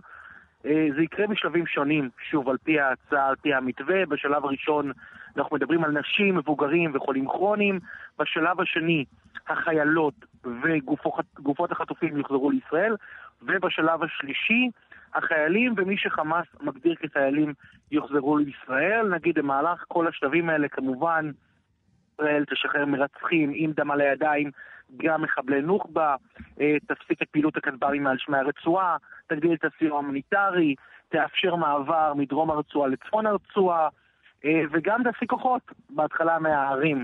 Speaker 25: אה, זה יקרה בשלבים שונים, שוב, על פי ההצעה, על פי המתווה. בשלב הראשון אנחנו מדברים על נשים, מבוגרים וחולים כרוניים. בשלב השני, החיילות וגופות החטופים יוחזרו לישראל. ובשלב השלישי, החיילים ומי שחמאס מגדיר כחיילים יוחזרו לישראל. נגיד, במהלך כל השלבים האלה, כמובן, ישראל תשחרר מרצחים עם דם על הידיים, גם מחבלי נוח'בה, אה, תפסיק את פעילות הכטב"מים מעל שמי הרצועה, תגדיל את הסיוע ההומניטרי, תאפשר מעבר מדרום הרצועה לצפון הרצועה, אה, וגם תעסיק כוחות, בהתחלה מהערים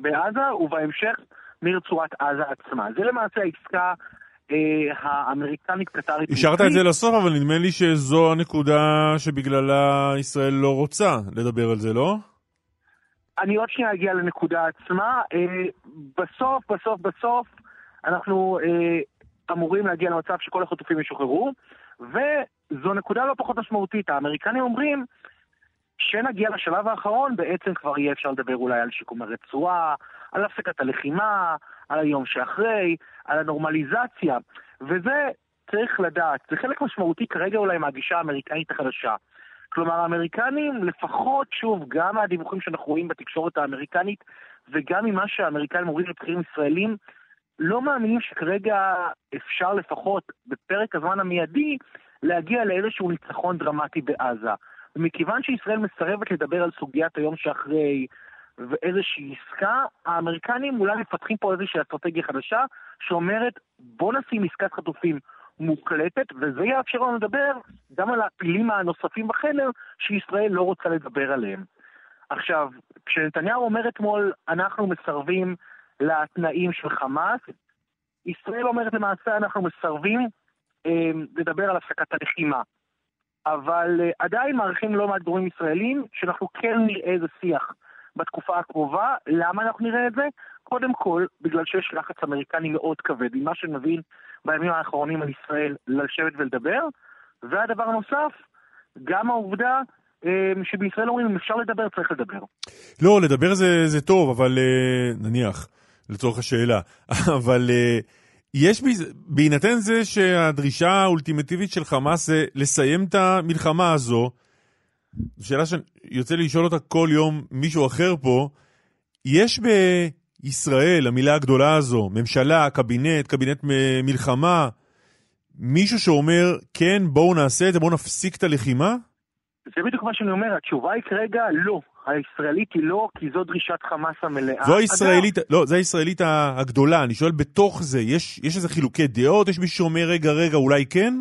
Speaker 25: בעזה, ובהמשך מרצועת עזה עצמה. זה למעשה העסקה האמריקנית-קטרית.
Speaker 13: השארת את זה לסוף, אבל נדמה לי שזו הנקודה שבגללה ישראל לא רוצה לדבר על זה, לא?
Speaker 25: אני עוד שנייה אגיע לנקודה עצמה. אה, בסוף, בסוף, בסוף, אנחנו אה, אמורים להגיע למצב שכל החטופים ישוחררו, וזו נקודה לא פחות משמעותית. האמריקנים אומרים, כשנגיע לשלב האחרון, בעצם כבר יהיה אפשר לדבר אולי על שיקום הרצועה, על הפסקת הלחימה, על היום שאחרי, על הנורמליזציה, וזה צריך לדעת, זה חלק משמעותי כרגע אולי מהגישה האמריקנית החדשה. כלומר, האמריקנים, לפחות, שוב, גם מהדיווחים שאנחנו רואים בתקשורת האמריקנית, וגם ממה שהאמריקנים אומרים לבכירים ישראלים, לא מאמינים שכרגע אפשר לפחות, בפרק הזמן המיידי, להגיע לאיזשהו ניצחון דרמטי בעזה. ומכיוון שישראל מסרבת לדבר על סוגיית היום שאחרי ואיזושהי עסקה, האמריקנים אולי מפתחים פה איזושהי אסטרטגיה חדשה, שאומרת, בוא נשים עסקת חטופים מוקלטת, וזה יאפשר לנו לדבר גם על הפילים הנוספים בחדר שישראל לא רוצה לדבר עליהם. עכשיו, כשנתניהו אומר אתמול, אנחנו מסרבים לתנאים של חמאס, ישראל אומרת למעשה, אנחנו מסרבים אה, לדבר על הפסקת הלחימה. אבל אה, עדיין מעריכים לא מעט גורמים ישראלים שאנחנו כן נראה איזה שיח בתקופה הקרובה. למה אנחנו נראה את זה? קודם כל, בגלל שיש לחץ אמריקני מאוד כבד, ממה שנבין בימים האחרונים על ישראל לשבת ולדבר. והדבר הנוסף, גם העובדה אה, שבישראל אומרים, אם אפשר לדבר, צריך לדבר.
Speaker 13: לא, לדבר זה, זה טוב, אבל אה, נניח, לצורך השאלה, אבל אה, יש, בהינתן זה שהדרישה האולטימטיבית של חמאס זה לסיים את המלחמה הזו, זו שאלה שיוצא לי לשאול אותה כל יום מישהו אחר פה, יש בישראל, המילה הגדולה הזו, ממשלה, קבינט, קבינט מלחמה, מישהו שאומר, כן, בואו נעשה את זה, בואו נפסיק את הלחימה?
Speaker 25: זה בדיוק מה שאני אומר, התשובה היא כרגע לא. הישראלית היא לא, כי זו דרישת חמאס המלאה.
Speaker 13: זו הישראלית, לא, זו הישראלית הגדולה, אני שואל בתוך זה, יש, יש איזה חילוקי דעות? יש מישהו שאומר, רגע, רגע, אולי כן?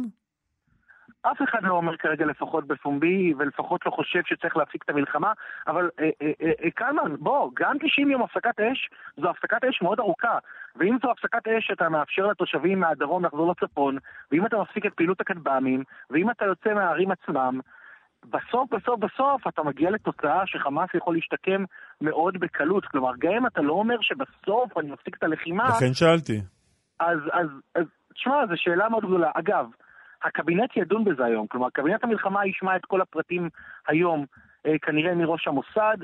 Speaker 25: אף אחד לא אומר כרגע לפחות בפומבי, ולפחות לא חושב שצריך להפסיק את המלחמה, אבל אה, אה, אה, קלמן, בוא, גם 90 יום הפסקת אש, זו הפסקת אש מאוד ארוכה. ואם זו הפסקת אש שאתה מאפשר לתושבים מהדרום לחזור לצפון, ואם אתה מפסיק את פעילות הכטב"מים, ואם אתה יוצא מהערים עצמם, בסוף, בסוף, בסוף אתה מגיע לתוצאה שחמאס יכול להשתקם מאוד בקלות. כלומר, גם אם אתה לא אומר שבסוף אני מפסיק את הלחימה...
Speaker 13: לכן שאלתי.
Speaker 25: אז, אז, אז, תשמע, זו שאלה מאוד גדולה. אגב, הקבינט ידון בזה היום. כלומר, קבינט המלחמה ישמע את כל הפרטים היום, אה, כנראה מראש המוסד.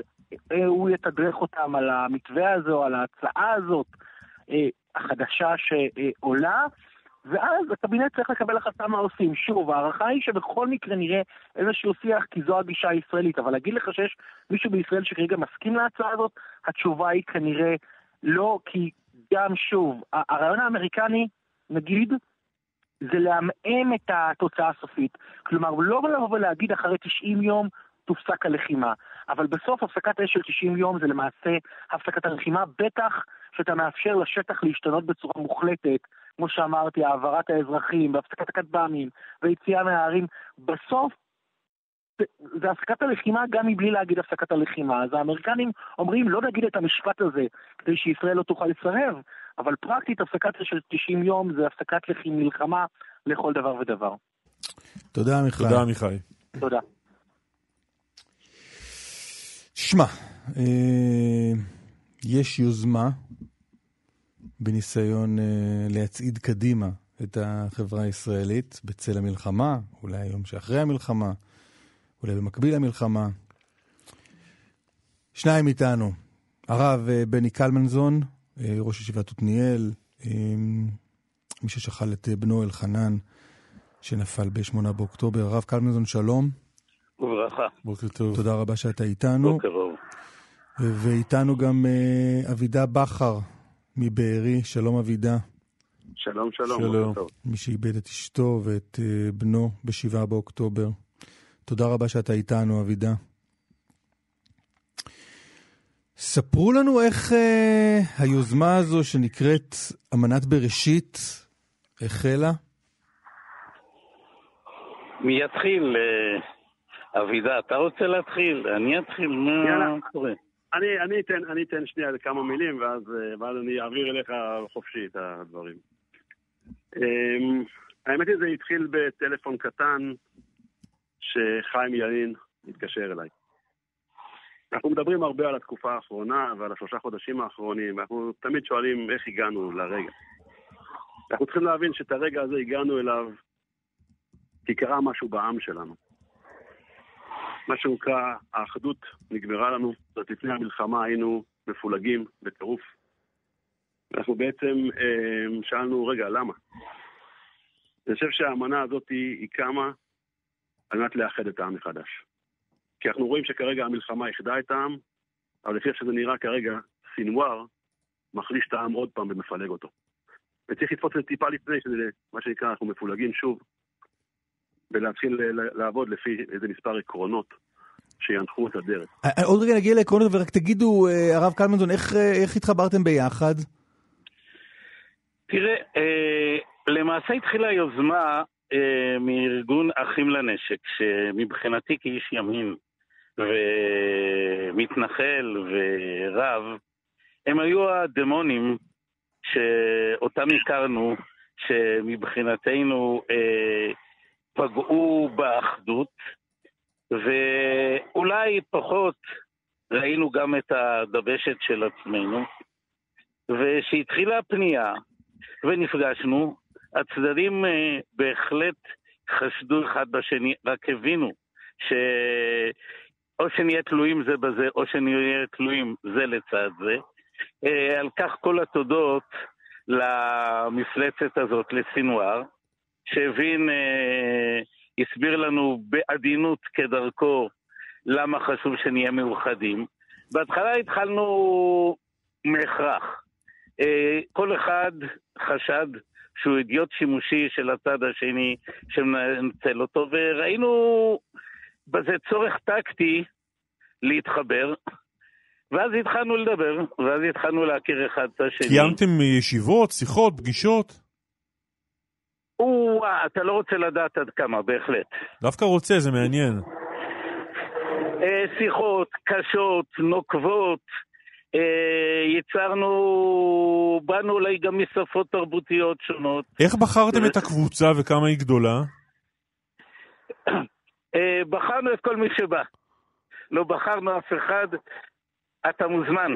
Speaker 25: אה, הוא יתדרך אותם על המתווה הזה או על ההצעה הזאת אה, החדשה שעולה. ואז הקבינט צריך לקבל החלטה מה עושים. שוב, ההערכה היא שבכל מקרה נראה איזשהו שיח, כי זו הגישה הישראלית. אבל להגיד לך שיש מישהו בישראל שכרגע מסכים להצעה הזאת, התשובה היא כנראה לא, כי גם שוב, הרעיון האמריקני, נגיד, זה לעמעם את התוצאה הסופית. כלומר, לא לבוא ולהגיד אחרי 90 יום תופסק הלחימה. אבל בסוף הפסקת אש של 90 יום זה למעשה הפסקת הלחימה, בטח שאתה מאפשר לשטח להשתנות בצורה מוחלטת, כמו שאמרתי, העברת האזרחים, והפסקת הכטב"מים, ויציאה מהערים. בסוף זה הפסקת הלחימה גם מבלי להגיד הפסקת הלחימה. אז האמריקנים אומרים לא נגיד את המשפט הזה כדי שישראל לא תוכל לסרב, אבל פרקטית הפסקת של 90 יום זה הפסקת מלחמה לכל דבר ודבר.
Speaker 16: תודה, עמיחי.
Speaker 13: תודה, עמיחי.
Speaker 25: תודה.
Speaker 16: שמע, אה, יש יוזמה בניסיון אה, להצעיד קדימה את החברה הישראלית בצל המלחמה, אולי היום שאחרי המלחמה, אולי במקביל למלחמה. שניים איתנו, הרב אה, בני קלמנזון, ראש ישיבת עתניאל, אה, מי ששכל את בנו אלחנן, שנפל ב-8 באוקטובר. הרב קלמנזון, שלום.
Speaker 26: וברכה.
Speaker 13: בוקר טוב.
Speaker 16: תודה רבה שאתה איתנו.
Speaker 26: בוקר טוב.
Speaker 16: ואיתנו גם אבידה בכר מבארי. שלום אבידה.
Speaker 26: שלום, שלום.
Speaker 13: שלום.
Speaker 16: מי שאיבד את אשתו ואת בנו ב-7 באוקטובר. תודה רבה שאתה איתנו, אבידה. ספרו לנו איך אה, היוזמה הזו שנקראת אמנת בראשית החלה.
Speaker 26: מי יתחיל? אה, אבידה, אתה רוצה להתחיל? אני אתחיל, מה קורה?
Speaker 27: אני, אני, אתן, אני אתן שנייה כמה מילים, ואז, אה, ואז אני אעביר אליך חופשי את הדברים. אמ, האמת היא, זה התחיל בטלפון קטן שחיים ילין התקשר אליי. אנחנו מדברים הרבה על התקופה האחרונה ועל השלושה חודשים האחרונים, ואנחנו תמיד שואלים איך הגענו לרגע. אנחנו צריכים להבין שאת הרגע הזה הגענו אליו כי קרה משהו בעם שלנו. מה שנקרא, האחדות נגמרה לנו, זאת לפני המלחמה היינו מפולגים בטירוף. אנחנו בעצם אה, שאלנו, רגע, למה? אני חושב שהאמנה הזאת היא קמה על מנת לאחד את העם מחדש. כי אנחנו רואים שכרגע המלחמה איחדה את העם, אבל לפי איך שזה נראה כרגע, סינואר מחליש את העם עוד פעם ומפלג אותו. וצריך לתפוס את זה טיפה לפני, שזה מה שנקרא, אנחנו מפולגים שוב, ולהתחיל לעבוד לפי איזה מספר עקרונות שינחו את הדרך.
Speaker 16: אה, אה, עוד רגע נגיע לעקרונות, ורק תגידו, אה, הרב קלמנזון, איך, איך התחברתם ביחד?
Speaker 26: תראה, למעשה התחילה יוזמה אה, מארגון אחים לנשק, שמבחינתי כאיש ימין ומתנחל ורב, הם היו הדמונים שאותם הכרנו, שמבחינתנו אה, פגעו באחדות, ואולי פחות ראינו גם את הדבשת של עצמנו, וכשהתחילה הפנייה ונפגשנו, הצדדים אה, בהחלט חשדו אחד בשני, רק הבינו שאו שנהיה תלויים זה בזה, או שנהיה תלויים זה לצד זה. אה, על כך כל התודות למפלצת הזאת, לסינואר, שהבין, אה, הסביר לנו בעדינות כדרכו למה חשוב שנהיה מאוחדים. בהתחלה התחלנו מהכרח. כל אחד חשד שהוא אידיוט שימושי של הצד השני שמנצל אותו, וראינו בזה צורך טקטי להתחבר. ואז התחלנו לדבר, ואז התחלנו להכיר אחד את השני.
Speaker 13: קיימתם ישיבות, שיחות, פגישות?
Speaker 26: או, אתה לא רוצה לדעת עד כמה, בהחלט.
Speaker 13: דווקא רוצה, זה מעניין.
Speaker 26: אה, שיחות קשות, נוקבות, אה, יצרנו, באנו אולי גם משפות תרבותיות שונות.
Speaker 13: איך בחרתם את הקבוצה וכמה היא גדולה?
Speaker 26: אה, בחרנו את כל מי שבא. לא בחרנו אף אחד, אתה מוזמן.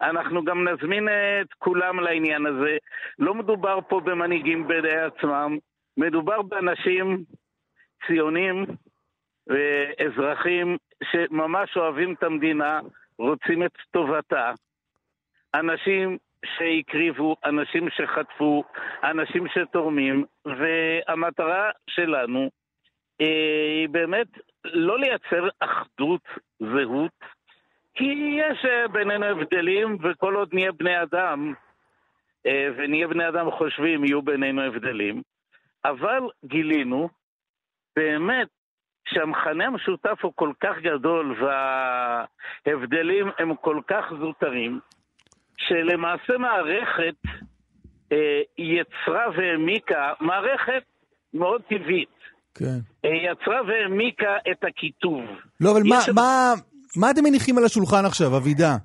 Speaker 26: אנחנו גם נזמין את כולם לעניין הזה. לא מדובר פה במנהיגים בידי עצמם, מדובר באנשים ציונים ואזרחים שממש אוהבים את המדינה, רוצים את טובתה. אנשים שהקריבו, אנשים שחטפו, אנשים שתורמים, והמטרה שלנו אה, היא באמת לא לייצר אחדות זהות, כי יש אה, בינינו הבדלים, וכל עוד נהיה בני אדם, אה, ונהיה בני אדם חושבים, יהיו בינינו הבדלים. אבל גילינו באמת שהמכנה המשותף הוא כל כך גדול וההבדלים הם כל כך זוטרים, שלמעשה מערכת אה, יצרה והעמיקה, מערכת מאוד טבעית.
Speaker 16: כן.
Speaker 26: אה, יצרה והעמיקה את הקיטוב.
Speaker 16: לא, אבל מה,
Speaker 26: יש-
Speaker 16: מה, מה אתם מניחים על השולחן עכשיו, אבידה?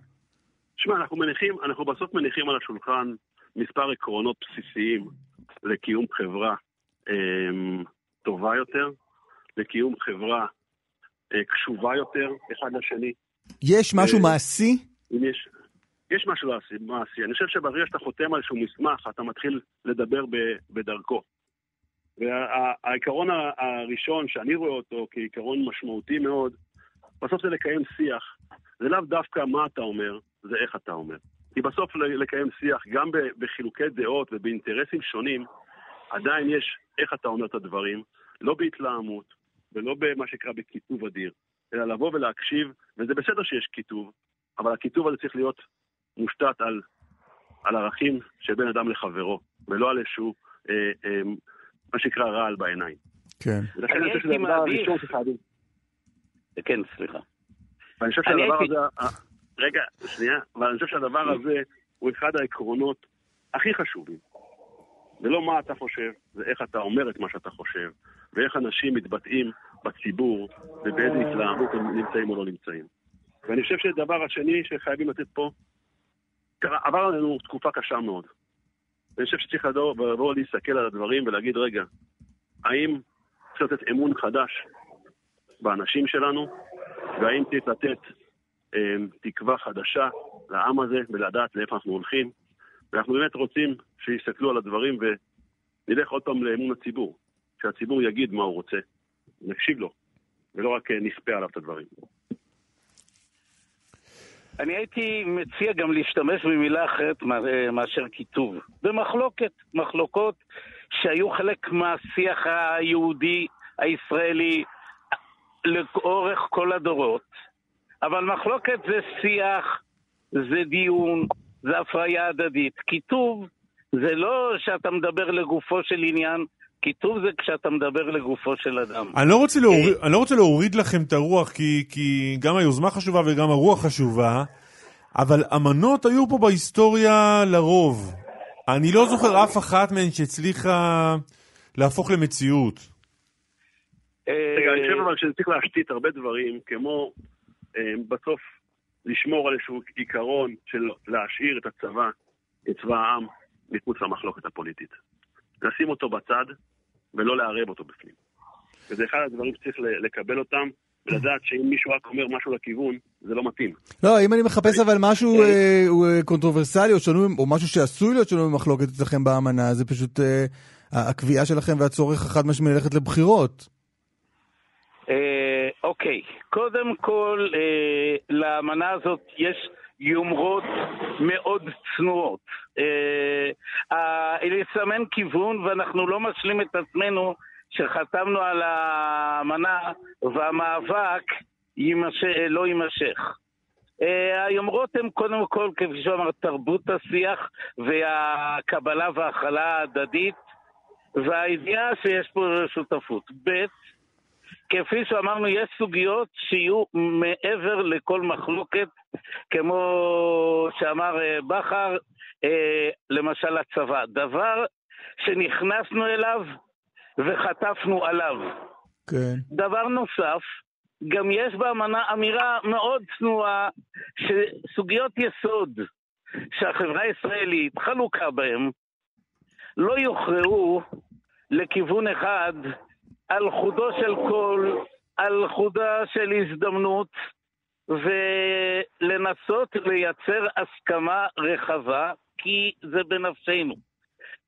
Speaker 27: שמע, אנחנו מניחים, אנחנו בסוף מניחים על השולחן מספר עקרונות בסיסיים לקיום חברה אמ, טובה יותר, לקיום חברה אה, קשובה יותר אחד לשני.
Speaker 16: יש משהו
Speaker 27: אה,
Speaker 16: מעשי?
Speaker 27: אם יש, יש משהו מעשי, מעשי. אני חושב שברגע שאתה חותם על איזשהו מסמך, אתה מתחיל לדבר ב, בדרכו. והעיקרון הראשון שאני רואה אותו כעיקרון משמעותי מאוד, בסוף זה לקיים שיח. זה לאו דווקא מה אתה אומר, זה איך אתה אומר. כי בסוף לקיים שיח, גם בחילוקי דעות ובאינטרסים שונים, עדיין יש איך אתה אומר את הדברים, לא בהתלהמות ולא במה שנקרא בקיטוב אדיר, אלא לבוא ולהקשיב, וזה בסדר שיש קיטוב, אבל הקיטוב הזה צריך להיות מושתת על, על ערכים של בין אדם לחברו, ולא על איזשהו, אה, אה, מה שנקרא רעל בעיניים.
Speaker 16: כן.
Speaker 27: ולכן
Speaker 26: אני
Speaker 27: אני חושב שזה הדבר הראשון שחייבים.
Speaker 26: כן, סליחה.
Speaker 27: ואני חושב שהדבר הזה, ה- רגע, שנייה, אבל אני חושב שהדבר הזה הוא אחד העקרונות הכי חשובים. זה לא מה אתה חושב, זה איך אתה אומר את מה שאתה חושב, ואיך אנשים מתבטאים בציבור, ובאיזה התלהמות הם נמצאים או לא נמצאים. ואני חושב שהדבר השני שחייבים לתת פה, עבר עלינו תקופה קשה מאוד. ואני חושב שצריך לבוא להסתכל על הדברים ולהגיד, רגע, האם צריך לתת אמון חדש באנשים שלנו, והאם צריך לתת אה, תקווה חדשה לעם הזה ולדעת לאיפה אנחנו הולכים. ואנחנו באמת רוצים שיסתכלו על הדברים ונלך עוד פעם לאמון הציבור. שהציבור יגיד מה הוא רוצה, נקשיב לו, ולא רק אה, נספה עליו את הדברים.
Speaker 26: אני הייתי מציע גם להשתמש במילה אחרת אה, מאשר קיטוב. במחלוקת, מחלוקות שהיו חלק מהשיח היהודי, הישראלי, לאורך כל הדורות. אבל מחלוקת זה שיח, זה דיון, זה הפריה הדדית. קיטוב זה לא שאתה מדבר לגופו של עניין, קיטוב זה כשאתה מדבר לגופו של אדם.
Speaker 13: אני לא רוצה להוריד, אני לא רוצה להוריד לכם את הרוח, כי, כי גם היוזמה חשובה וגם הרוח חשובה, אבל אמנות היו פה בהיסטוריה לרוב. אני לא זוכר אף אחת מהן שהצליחה להפוך למציאות.
Speaker 27: רגע, אני חושב אבל שצריך להשתית הרבה דברים, כמו אה, בסוף לשמור על איזשהו עיקרון של להשאיר את הצבא, את צבא העם, מחוץ למחלוקת הפוליטית. לשים אותו בצד ולא לערב אותו בפנים. וזה אחד הדברים שצריך ל- לקבל אותם, ולדעת שאם מישהו רק אומר משהו לכיוון, זה לא מתאים.
Speaker 16: לא, אם אני מחפש אבל משהו אה, הוא, אה, קונטרוברסלי או שנוי, או משהו שעשוי להיות שנוי במחלוקת אצלכם באמנה, זה פשוט אה, הקביעה שלכם והצורך החד משמעי ללכת לבחירות.
Speaker 26: אה, אוקיי, קודם כל, אה, לאמנה הזאת יש יומרות מאוד צנועות. אה, אה, לסמן כיוון, ואנחנו לא משלים את עצמנו שחתמנו על האמנה והמאבק יימש... לא יימשך. אה, היומרות הן קודם כל, כפי שאמרת, תרבות השיח והקבלה וההכלה ההדדית והידיעה שיש פה שותפות. ב', כפי שאמרנו, יש סוגיות שיהיו מעבר לכל מחלוקת, כמו שאמר אה, בכר, אה, למשל הצבא. דבר שנכנסנו אליו וחטפנו עליו.
Speaker 16: כן.
Speaker 26: דבר נוסף, גם יש באמנה אמירה מאוד צנועה שסוגיות יסוד שהחברה הישראלית חלוקה בהן לא יוכרעו לכיוון אחד על חודו של קול, על חודה של הזדמנות, ולנסות לייצר הסכמה רחבה, כי זה בנפשנו.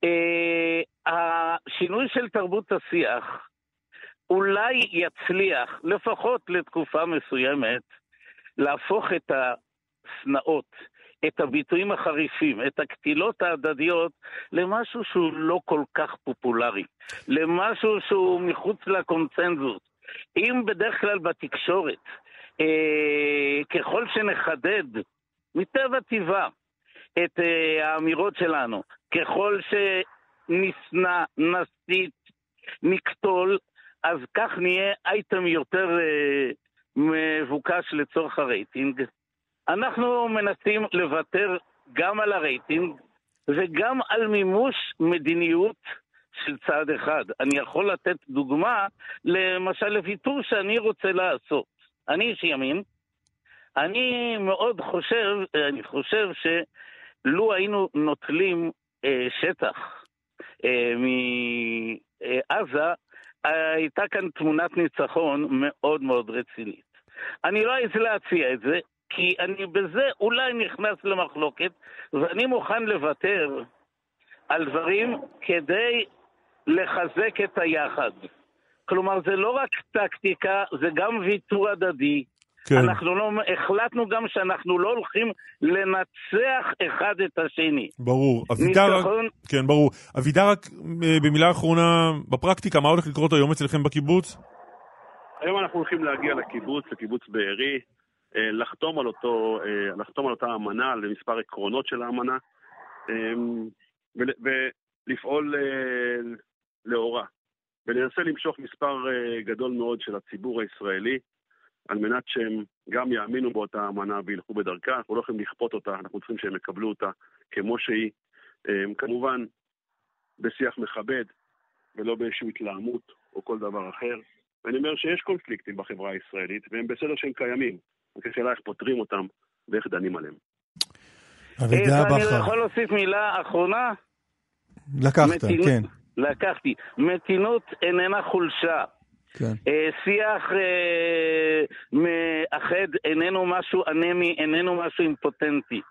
Speaker 26: אה, השינוי של תרבות השיח אולי יצליח, לפחות לתקופה מסוימת, להפוך את השנאות, את הביטויים החריפים, את הקטילות ההדדיות, למשהו שהוא לא כל כך פופולרי, למשהו שהוא מחוץ לקונצנזוס. אם בדרך כלל בתקשורת, אה, ככל שנחדד, מטבע טבעה, את אה, האמירות שלנו, ככל שנשנא, נסית, נקטול, אז כך נהיה אייטם יותר אה, מבוקש לצורך הרייטינג. אנחנו מנסים לוותר גם על הרייטינג וגם על מימוש מדיניות של צעד אחד. אני יכול לתת דוגמה, למשל לוויתור שאני רוצה לעשות. אני איש ימין, אני מאוד חושב, אני חושב שלו היינו נוטלים אה, שטח אה, מעזה, הייתה כאן תמונת ניצחון מאוד מאוד רצינית. אני לא אעז להציע את זה, כי אני בזה אולי נכנס למחלוקת, ואני מוכן לוותר על דברים כדי לחזק את היחד. כלומר, זה לא רק טקטיקה, זה גם ויתור הדדי. כן. אנחנו לא, החלטנו גם שאנחנו לא הולכים לנצח אחד את השני.
Speaker 13: ברור. אבידר, ניצחון... כן, ברור. אבידר, רק אה, במילה אחרונה, בפרקטיקה, מה הולך לקרות היום אצלכם בקיבוץ?
Speaker 21: היום אנחנו הולכים להגיע לקיבוץ, לקיבוץ בארי, לחתום על, אותו, אה, לחתום על אותה אמנה, על מספר עקרונות של האמנה, ולפעול לאורה. וננסה למשוך מספר גדול מאוד של הציבור הישראלי, על מנת שהם גם יאמינו באותה אמנה וילכו בדרכה. אנחנו לא יכולים לכפות אותה, אנחנו צריכים שהם יקבלו אותה כמו שהיא. כמובן, בשיח מכבד, ולא באיזושהי התלהמות או כל דבר אחר. ואני אומר שיש קונפליקטים בחברה הישראלית, והם בסדר שהם קיימים. רק השאלה איך פותרים אותם ואיך דנים עליהם.
Speaker 26: אבידה בכר. אני יכול להוסיף מילה אחרונה?
Speaker 16: לקחת, מתינות, כן.
Speaker 26: לקחתי. מתינות איננה חולשה. כן. אה, שיח אה, מאחד איננו משהו אנמי, איננו משהו אימפוטנטי.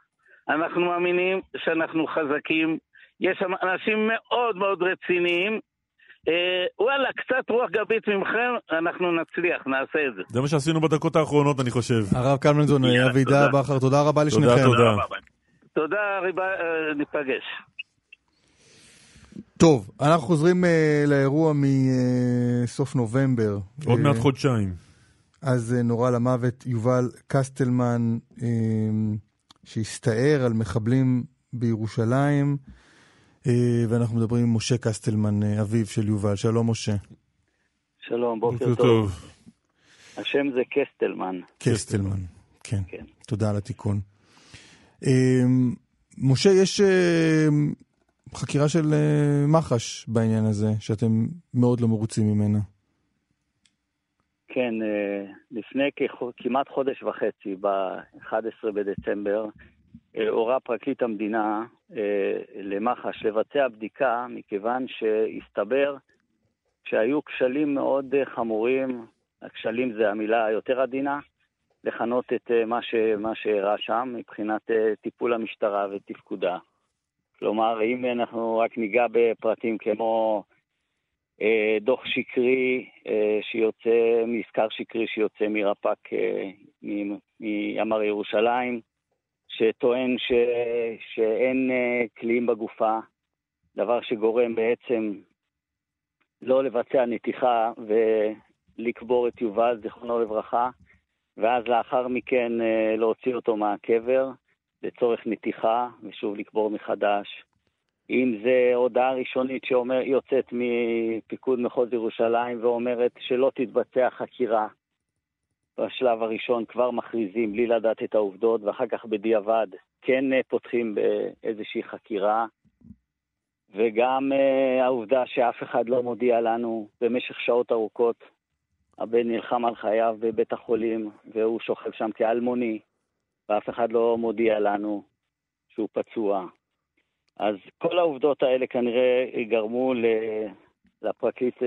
Speaker 26: אנחנו מאמינים שאנחנו חזקים. יש שם אנשים מאוד מאוד רציניים וואלה, קצת רוח גבית ממכם, אנחנו נצליח, נעשה את זה.
Speaker 13: זה מה שעשינו בדקות האחרונות, אני חושב.
Speaker 16: הרב קלמנזון, אבידה בכר, תודה רבה לשניכם.
Speaker 13: תודה, תודה.
Speaker 26: תודה, אה, ניפגש.
Speaker 16: טוב, אנחנו חוזרים uh, לאירוע מסוף uh, נובמבר.
Speaker 13: עוד מעט חודשיים.
Speaker 16: אז uh, נורה למוות יובל קסטלמן, uh, שהסתער על מחבלים בירושלים. אה, ואנחנו מדברים עם משה קסטלמן, אה, אביו של יובל. שלום, משה.
Speaker 28: שלום, בוקר טוב. טוב. השם זה קסטלמן.
Speaker 16: קסטלמן, כן. כן. תודה על התיקון. אה, משה, יש חקירה של מח"ש בעניין הזה, שאתם מאוד לא מרוצים ממנה.
Speaker 28: כן, לפני כמעט חודש וחצי, ב-11 בדצמבר, הורה פרקליט המדינה אה, למח"ש לבצע בדיקה, מכיוון שהסתבר שהיו כשלים מאוד אה, חמורים, הכשלים זה המילה היותר עדינה, לכנות את אה, מה, ש, מה שאירע שם מבחינת טיפול המשטרה ותפקודה. כלומר, אם אנחנו רק ניגע בפרטים כמו דוח שקרי שיוצא, מזכר שקרי שיוצא מרפ"ק מימ"ר ירושלים, שטוען ש... שאין uh, כלים בגופה, דבר שגורם בעצם לא לבצע נתיחה ולקבור את יובל, זיכרונו לברכה, ואז לאחר מכן uh, להוציא אותו מהקבר לצורך נתיחה, ושוב לקבור מחדש. אם זה הודעה ראשונית שיוצאת מפיקוד מחוז ירושלים ואומרת שלא תתבצע חקירה בשלב הראשון כבר מכריזים בלי לדעת את העובדות, ואחר כך בדיעבד כן אה, פותחים באיזושהי חקירה. וגם uh, העובדה שאף אחד לא מודיע לנו במשך שעות ארוכות. הבן נלחם על חייו בבית החולים, והוא שוכב שם כאלמוני, ואף אחד לא מודיע לנו שהוא פצוע. אז כל העובדות האלה כנראה גרמו לפרקליט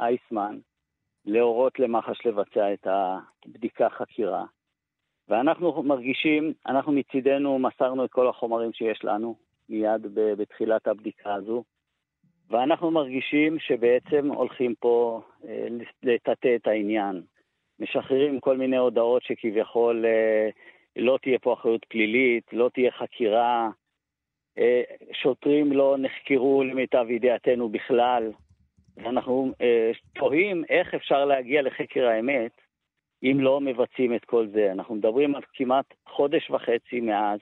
Speaker 28: אייסמן להורות למח"ש לבצע את הבדיקה חקירה. ואנחנו מרגישים, אנחנו מצידנו מסרנו את כל החומרים שיש לנו מיד בתחילת הבדיקה הזו, ואנחנו מרגישים שבעצם הולכים פה אה, לטאטא את העניין. משחררים כל מיני הודעות שכביכול אה, לא תהיה פה אחריות פלילית, לא תהיה חקירה, אה, שוטרים לא נחקרו למיטב ידיעתנו בכלל, ואנחנו אה, תוהים איך אפשר להגיע לחקר האמת אם לא מבצעים את כל זה. אנחנו מדברים על כמעט חודש וחצי מאז.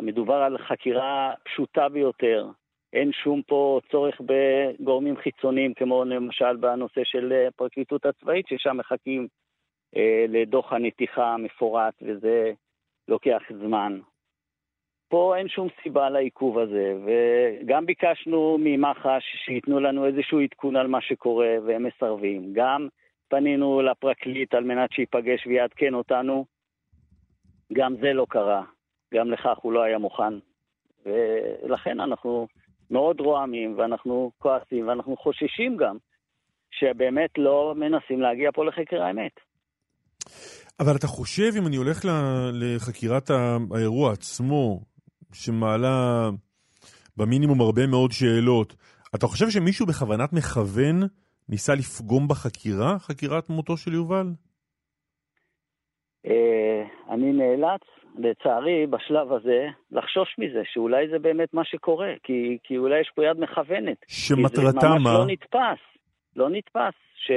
Speaker 28: מדובר על חקירה פשוטה ביותר, אין שום פה צורך בגורמים חיצוניים, כמו למשל בנושא של אה, הפרקליטות הצבאית, ששם מחכים אה, לדוח הנתיחה המפורט, וזה לוקח זמן. פה אין שום סיבה לעיכוב הזה, וגם ביקשנו ממח"ש שייתנו לנו איזשהו עדכון על מה שקורה, והם מסרבים. גם פנינו לפרקליט על מנת שייפגש ויעדכן אותנו, גם זה לא קרה. גם לכך הוא לא היה מוכן. ולכן אנחנו מאוד רועמים, ואנחנו כועסים, ואנחנו חוששים גם, שבאמת לא מנסים להגיע פה לחקר האמת.
Speaker 13: אבל אתה חושב, אם אני הולך לחקירת האירוע עצמו, שמעלה במינימום הרבה מאוד שאלות, אתה חושב שמישהו בכוונת מכוון ניסה לפגום בחקירה, חקירת מותו של יובל?
Speaker 28: אה, אני נאלץ, לצערי, בשלב הזה, לחשוש מזה, שאולי זה באמת מה שקורה, כי, כי אולי יש פה יד מכוונת.
Speaker 13: שמטרתה מה?
Speaker 28: זה ממש לא נתפס, לא נתפס. ש,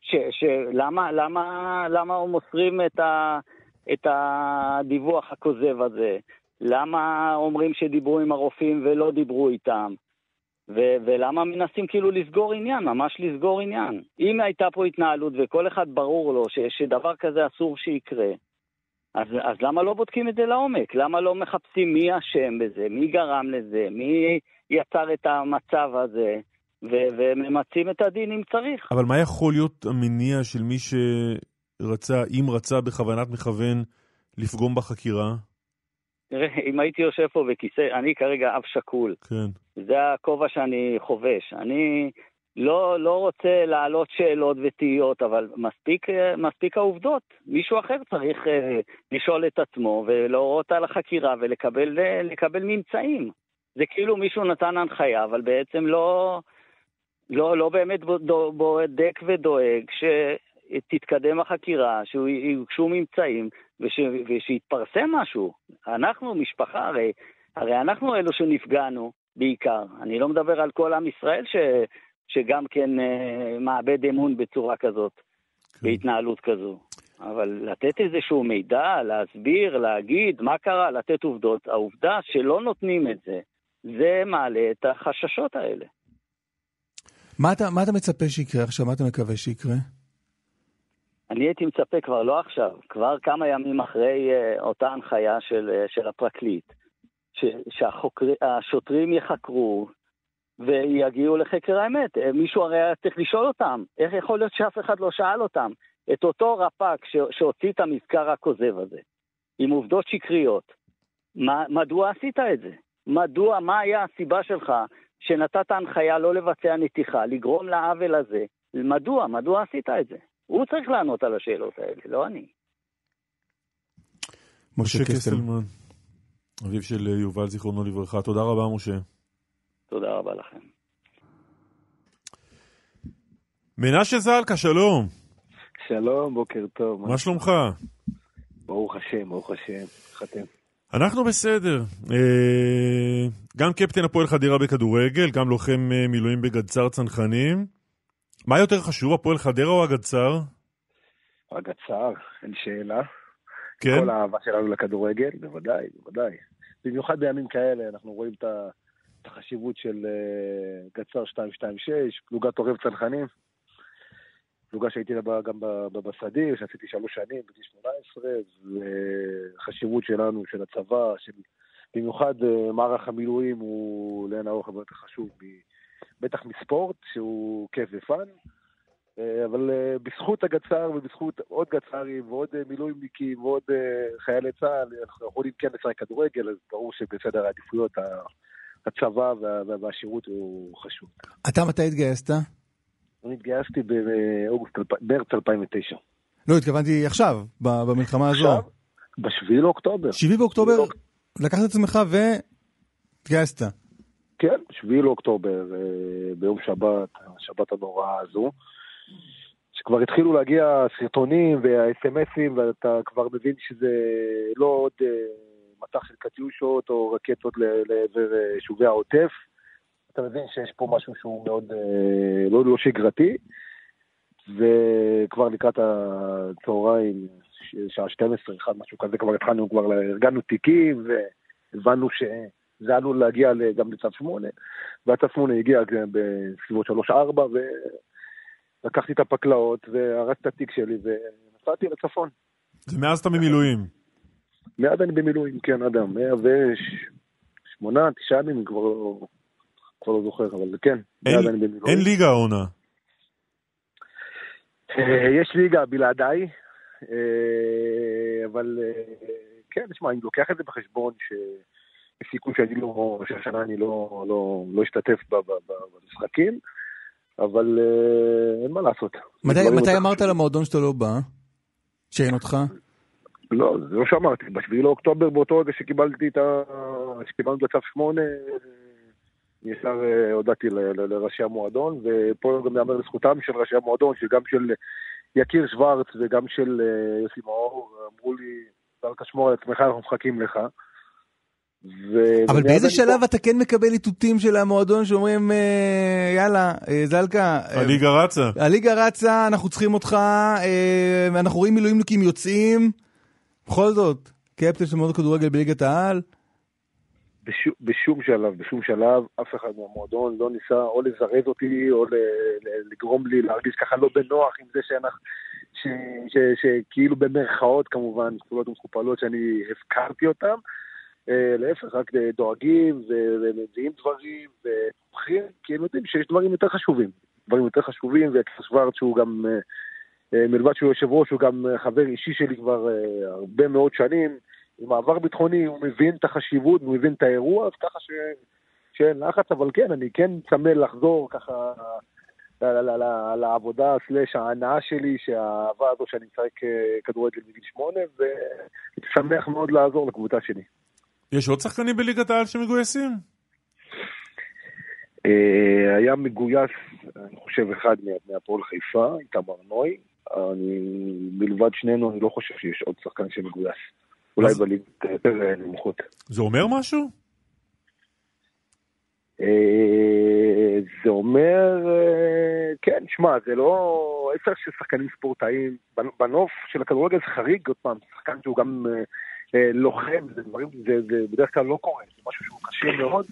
Speaker 28: ש, ש, למה, למה, למה הם מוסרים את, ה, את הדיווח הכוזב הזה? למה אומרים שדיברו עם הרופאים ולא דיברו איתם? ו- ולמה מנסים כאילו לסגור עניין, ממש לסגור עניין? אם הייתה פה התנהלות וכל אחד ברור לו ש- שדבר כזה אסור שיקרה, אז, אז למה לא בודקים את זה לעומק? למה לא מחפשים מי אשם בזה, מי גרם לזה, מי יצר את המצב הזה, ו- וממצים את הדין אם צריך?
Speaker 13: אבל מה יכול להיות המניע של מי שרצה, אם רצה בכוונת מכוון, לפגום בחקירה?
Speaker 28: תראה, אם הייתי יושב פה בכיסא, אני כרגע אב שכול.
Speaker 13: כן.
Speaker 28: זה הכובע שאני חובש. אני לא, לא רוצה להעלות שאלות ותהיות, אבל מספיק, מספיק העובדות. מישהו אחר צריך uh, לשאול את עצמו ולהורות על החקירה ולקבל uh, ממצאים. זה כאילו מישהו נתן הנחיה, אבל בעצם לא, לא, לא באמת בודק ודואג שתתקדם החקירה, שיוגשו ממצאים, וש, ושיתפרסם משהו. אנחנו משפחה, הרי, הרי אנחנו אלו שנפגענו בעיקר. אני לא מדבר על כל עם ישראל ש, שגם כן אה, מאבד אמון בצורה כזאת, כן. בהתנהלות כזו. אבל לתת איזשהו מידע, להסביר, להגיד מה קרה, לתת עובדות, העובדה שלא נותנים את זה, זה מעלה את החששות האלה.
Speaker 16: מה אתה, מה אתה מצפה שיקרה עכשיו? מה אתה מקווה שיקרה?
Speaker 28: אני הייתי מצפה כבר לא עכשיו, כבר כמה ימים אחרי uh, אותה הנחיה של, uh, של הפרקליט, שהשוטרים יחקרו ויגיעו לחקר האמת. אה, מישהו הרי היה צריך לשאול אותם, איך יכול להיות שאף אחד לא שאל אותם? את אותו רפ"ק שהוציא את המזכר הכוזב הזה, עם עובדות שקריות, מה, מדוע עשית את זה? מדוע, מה היה הסיבה שלך שנתת הנחיה לא לבצע נתיחה, לגרום לעוול הזה? מדוע? מדוע עשית את זה? הוא צריך לענות על השאלות האלה, לא אני.
Speaker 13: משה קסטלמן, אביו של יובל, זיכרונו לברכה. תודה רבה, משה.
Speaker 28: תודה רבה לכם.
Speaker 13: מנשה זלקה, שלום.
Speaker 29: שלום, בוקר טוב.
Speaker 13: מה שלומך?
Speaker 29: ברוך השם, ברוך השם. איך אתם?
Speaker 13: אנחנו בסדר. אה, גם קפטן הפועל חדירה בכדורגל, גם לוחם אה, מילואים בגדסר צנחנים. מה יותר חשוב, הפועל חדרה או הגדסר?
Speaker 29: הגדסר, אין שאלה.
Speaker 13: כן?
Speaker 29: כל האהבה שלנו לכדורגל, בוודאי, בוודאי. במיוחד בימים כאלה, אנחנו רואים את החשיבות של uh, גדסר 226, פלוגת עורב צנחנים. פלוגה שהייתי בה גם בסדיר, שעשיתי שלוש שנים, בגיל 18, וחשיבות שלנו, של הצבא, של... במיוחד uh, מערך המילואים הוא לאין ארוך הרבה יותר חשוב בטח מספורט, שהוא כיף ופאן, אה, אבל אה, בזכות הגצר ובזכות עוד גצרים ועוד אה, מילואימניקים ועוד חיילי צה"ל, אנחנו יכולים כן לשחק כדורגל, אז ברור שבסדר העדיפויות הצבא והשירות הוא חשוב.
Speaker 16: אתה מתי התגייסת?
Speaker 29: אני התגייסתי באוגוסט, מרץ 2009.
Speaker 16: לא, התכוונתי עכשיו, במלחמה הזו. עכשיו?
Speaker 29: ב-7 לאוקטובר.
Speaker 16: 7 באוקטובר? לקחת את עצמך והתגייסת.
Speaker 29: כן, 7 לאוקטובר, אה, ביום שבת, השבת הנוראה הזו, שכבר התחילו להגיע סרטונים והאס.אם.אסים, ואתה כבר מבין שזה לא עוד אה, מטח של קטיושות או רקטות לעבר אה, יישובי העוטף. אתה מבין שיש פה משהו שהוא מאוד לא, לא שגרתי, וכבר לקראת הצהריים, שעה 12, אחד משהו כזה, כבר התחלנו, כבר ארגנו תיקים, והבנו ש... זה עלול להגיע גם לצו 8, והצו 8 הגיע בסביבות 3-4, ולקחתי את הפקלאות, והרסתי את התיק שלי, ונסעתי לצפון.
Speaker 13: זה מאז אתה במילואים.
Speaker 29: מאז אני במילואים, כן, אדם. 108, תשעה ימים, כבר לא, כבר לא זוכר, אבל כן, מאז אני במילואים.
Speaker 13: אין ליגה העונה.
Speaker 29: אה, יש ליגה בלעדיי, אה, אבל אה, כן, תשמע, אני לוקח את זה בחשבון שיש סיכוי שאני לא, שהשנה אני לא, לא, לא אשתתף במשחקים, אבל אין מה לעשות.
Speaker 16: מתי, מתי אמרת למועדון שאתה לא בא? שאין אותך?
Speaker 29: לא, זה לא שאמרתי, ב-7 לאוקטובר באותו רגע שקיבלתי את ה... שקיבלנו את הצו 8, ישר הודעתי לראשי המועדון, ופה גם יאמר לזכותם של ראשי המועדון, שגם של יקיר שוורץ וגם של יוסי מאור, אמרו לי, צריך לשמור על עצמך, אנחנו מחכים לך.
Speaker 16: אבל באיזה שלב אתה כן מקבל איתותים של המועדון שאומרים, יאללה, זלקה.
Speaker 13: הליגה רצה.
Speaker 16: הליגה רצה, אנחנו צריכים אותך, אנחנו רואים מילואימניקים יוצאים. בכל זאת, קפטן של מועדון כדורגל בליגת העל.
Speaker 29: בשום, בשום שלב, בשום שלב, אף אחד מהמועדון לא ניסה או לזרז אותי, או לגרום לי להרגיש ככה לא בנוח עם זה שאנחנו, שכאילו במרכאות כמובן, זכויות ומכופלות שאני הפקרתי אותם. אה, להפך, רק דואגים ומביאים דברים ומוכרים, כי הם יודעים שיש דברים יותר חשובים. דברים יותר חשובים, ויקר שוורץ שהוא גם, אה, מלבד שהוא יושב ראש, הוא גם חבר אישי שלי כבר אה, הרבה מאוד שנים. עם מעבר ביטחוני, הוא מבין את החשיבות, הוא מבין את האירוע, אז ככה ש... שאין לחץ, אבל כן, אני כן צמא לחזור ככה לעבודה סלאש ההנאה שלי, שהאהבה הזו שאני משחק כדורגל מגיל שמונה, ושמח מאוד לעזור לקבוצה שלי.
Speaker 13: יש עוד שחקנים בליגת העל שמגויסים?
Speaker 29: היה מגויס, אני חושב, אחד מהפועל חיפה, איתמר נוי. אני, מלבד שנינו, אני לא חושב שיש עוד שחקן שמגויס. אולי בליגות יותר נמוכות.
Speaker 13: זה אומר משהו?
Speaker 29: זה אומר, כן, שמע, זה לא... אי אפשר ששחקנים ספורטאים, בנוף של הכדורגל זה חריג, עוד פעם, שחקן שהוא גם לוחם, זה דברים, זה, זה בדרך כלל לא קורה, זה משהו שהוא קשה מאוד,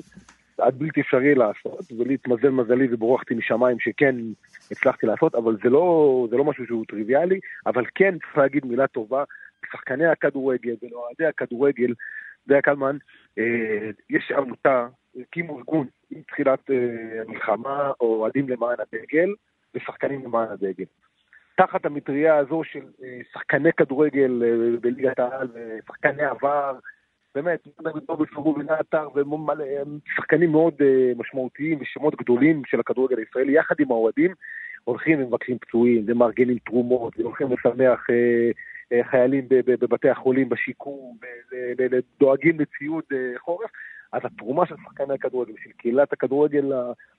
Speaker 29: עד בלתי אפשרי לעשות, ולי התמזל מזלי ובורחתי משמיים שכן הצלחתי לעשות, אבל זה לא, זה לא משהו שהוא טריוויאלי, אבל כן צריך להגיד מילה טובה, שחקני הכדורגל ולאוהדי הכדורגל, זה הקלמן, יש עמותה, הקימו ארגון עם תחילת המלחמה, אוהדים למען הדגל ושחקנים למען הדגל. תחת המטריה הזו של שחקני כדורגל בליגת העל ושחקני עבר, באמת, דובי פרוב ונעתר, והם שחקנים מאוד משמעותיים ושמות גדולים של הכדורגל הישראלי, יחד עם האוהדים, הולכים ומבקרים פצועים ומארגנים תרומות, והולכים לשמח חיילים בבתי החולים, בשיקום, דואגים לציוד חורף. אז התרומה של שחקני הכדורגל, של קהילת הכדורגל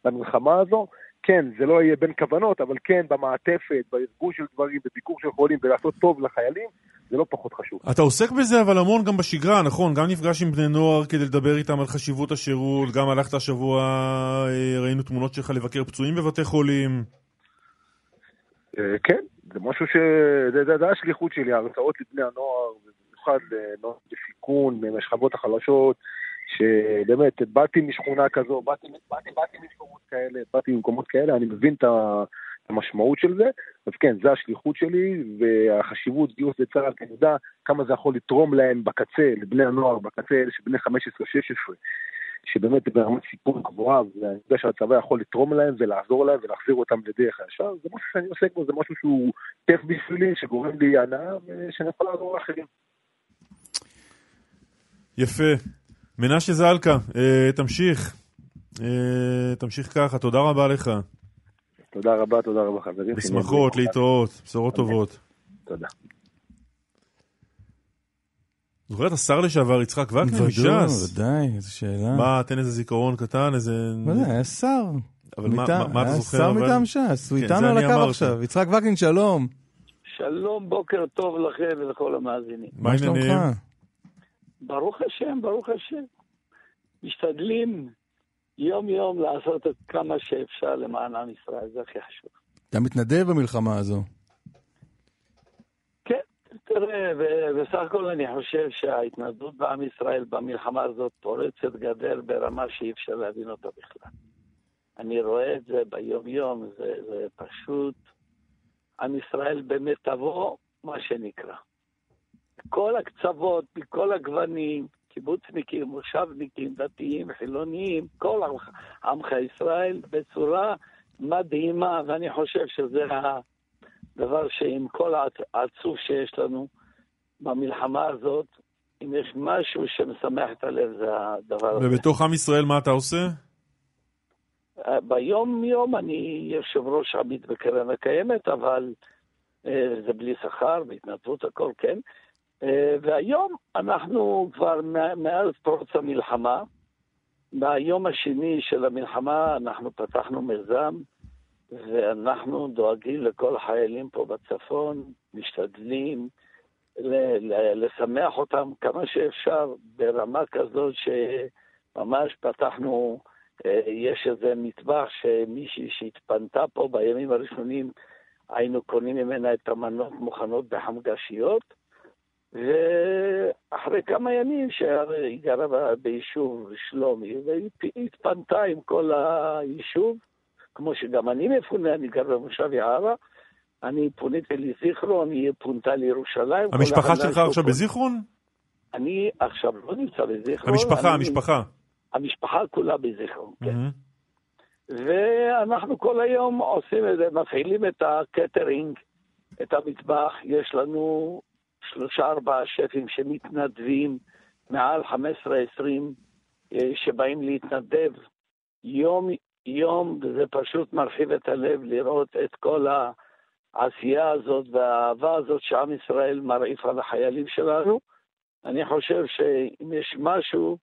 Speaker 29: למלחמה הזו, כן, זה לא יהיה בין כוונות, אבל כן, במעטפת, בארגון של דברים, בביקור של חולים, ולעשות טוב לחיילים, זה לא פחות חשוב.
Speaker 13: אתה עוסק בזה אבל המון גם בשגרה, נכון? גם נפגש עם בני נוער כדי לדבר איתם על חשיבות השירות, גם הלכת השבוע, ראינו תמונות שלך לבקר פצועים בבתי חולים.
Speaker 29: כן, זה משהו ש... זה, זה, השליחות שלי, ההרצאות לבני הנוער, במיוחד לנוער בסיכון, מהשכבות החלשות. שבאמת, באתי משכונה כזו, באתי, באתי, באתי ממקומות כאלה, באתי ממקומות כאלה, אני מבין את המשמעות של זה, אז כן, זו השליחות שלי, והחשיבות גיוס לצה"ל, כי אני יודע כמה זה יכול לתרום להם בקצה, לבני הנוער בקצה, אלה שבני 15-16, שבאמת ברמת סיכון גבוהה, ואני יודע שהצבא יכול לתרום להם ולעזור להם ולהחזיר אותם לדרך הישר, זה משהו שאני עוסק בו, זה משהו שהוא כיף בשבילי, שגורם לי הנאה, ושאני יכול לעזור לאחרים.
Speaker 13: יפה. מנשה זלקה, אה, תמשיך. אה, תמשיך ככה, תודה רבה לך.
Speaker 29: תודה רבה, תודה רבה חברים.
Speaker 13: בשמחות, להתראות, בשורות טובות.
Speaker 29: תודה.
Speaker 13: זוכר את השר לשעבר יצחק וקנין מש"ס?
Speaker 16: ודאי, איזו שאלה.
Speaker 13: מה, תן איזה זיכרון קטן, איזה...
Speaker 16: ודאי, היה שר.
Speaker 13: אבל מה אתה זוכר?
Speaker 16: שר מטעם ש"ס, הוא איתנו על הקו עכשיו. יצחק וקנין, שלום.
Speaker 30: שלום, בוקר טוב לכם ולכל המאזינים.
Speaker 13: מה שלומך?
Speaker 30: ברוך השם, ברוך השם. משתדלים יום-יום לעשות את כמה שאפשר למען עם ישראל, זה הכי חשוב.
Speaker 16: אתה מתנדב במלחמה הזו.
Speaker 30: כן, תראה, בסך הכל אני חושב שההתנדבות בעם ישראל במלחמה הזאת פורצת גדר ברמה שאי אפשר להבין אותה בכלל. אני רואה את זה ביום-יום, זה, זה פשוט עם ישראל במיטבו, מה שנקרא. כל הקצוות, מכל הגוונים, קיבוצניקים, מושבניקים, דתיים, חילוניים, כל עמך, ישראל בצורה מדהימה, ואני חושב שזה הדבר שעם כל העצוב שיש לנו במלחמה הזאת, אם יש משהו שמשמח את הלב, זה הדבר הזה.
Speaker 13: ובתוך עם ישראל מה אתה עושה?
Speaker 30: ביום-יום אני יושב ראש עמית בקרן הקיימת, אבל אה, זה בלי שכר, בהתנדבות, הכל כן. אה, והיום אנחנו כבר מאז פרוץ המלחמה, ביום השני של המלחמה אנחנו פתחנו מיזם ואנחנו דואגים לכל החיילים פה בצפון, משתדלים לשמח אותם כמה שאפשר ברמה כזאת שממש פתחנו, אה, יש איזה מטבח שמישהי שהתפנתה פה בימים הראשונים, היינו קונים ממנה את המנות מוכנות בחמגשיות, ואחרי כמה ימים שהיא גרה ביישוב שלומי, והיא התפנתה עם כל היישוב, כמו שגם אני מפונה, אני גר במושב יערה, אני פוניתי לזיכרון, היא פונתה לירושלים.
Speaker 13: המשפחה שלך עכשיו בזיכרון?
Speaker 30: אני עכשיו לא נמצא בזיכרון.
Speaker 13: המשפחה, אני, המשפחה.
Speaker 30: המשפחה כולה בזיכרון, כן. ואנחנו כל היום עושים את זה, מפעילים את הקטרינג, את המטבח, יש לנו שלושה ארבעה שפים שמתנדבים, מעל 15-20 אה, שבאים להתנדב יום יום, וזה פשוט מרחיב את הלב לראות את כל העשייה הזאת והאהבה הזאת שעם ישראל מרעיף על החיילים שלנו. אני חושב שאם יש משהו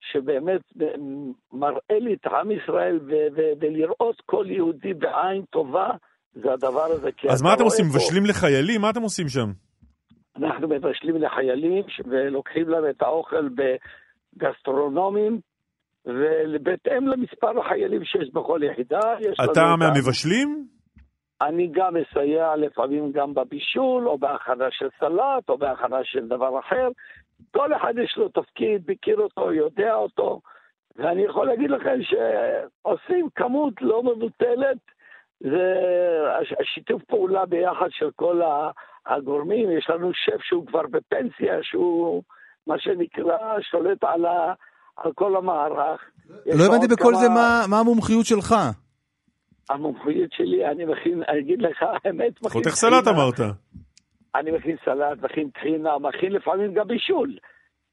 Speaker 30: שבאמת מראה לי את עם ישראל ולראות כל יהודי בעין טובה, זה הדבר הזה.
Speaker 13: אז מה אתם עושים? מבשלים לחיילים? מה אתם עושים שם?
Speaker 30: אנחנו מבשלים לחיילים ולוקחים להם את האוכל בגסטרונומים, ובהתאם למספר החיילים שיש בכל יחידה, יש
Speaker 13: לנו... אתה מהמבשלים?
Speaker 30: אני גם מסייע לפעמים גם בבישול, או בהכנה של סלט, או בהכנה של דבר אחר. כל אחד יש לו תפקיד, מכיר אותו, יודע אותו, ואני יכול להגיד לכם שעושים כמות לא מבוטלת, זה השיתוף פעולה ביחד של כל הגורמים. יש לנו שף שהוא כבר בפנסיה, שהוא מה שנקרא שולט על, ה, על כל המערך.
Speaker 16: לא הבנתי בכל כמה... זה מה, מה המומחיות שלך.
Speaker 30: המומחיות שלי, אני מכין, אני אגיד לך, האמת, מכין...
Speaker 13: חותך סלט אמרת.
Speaker 30: אני מכין סלט, מכין טחינה, מכין לפעמים גם בישול.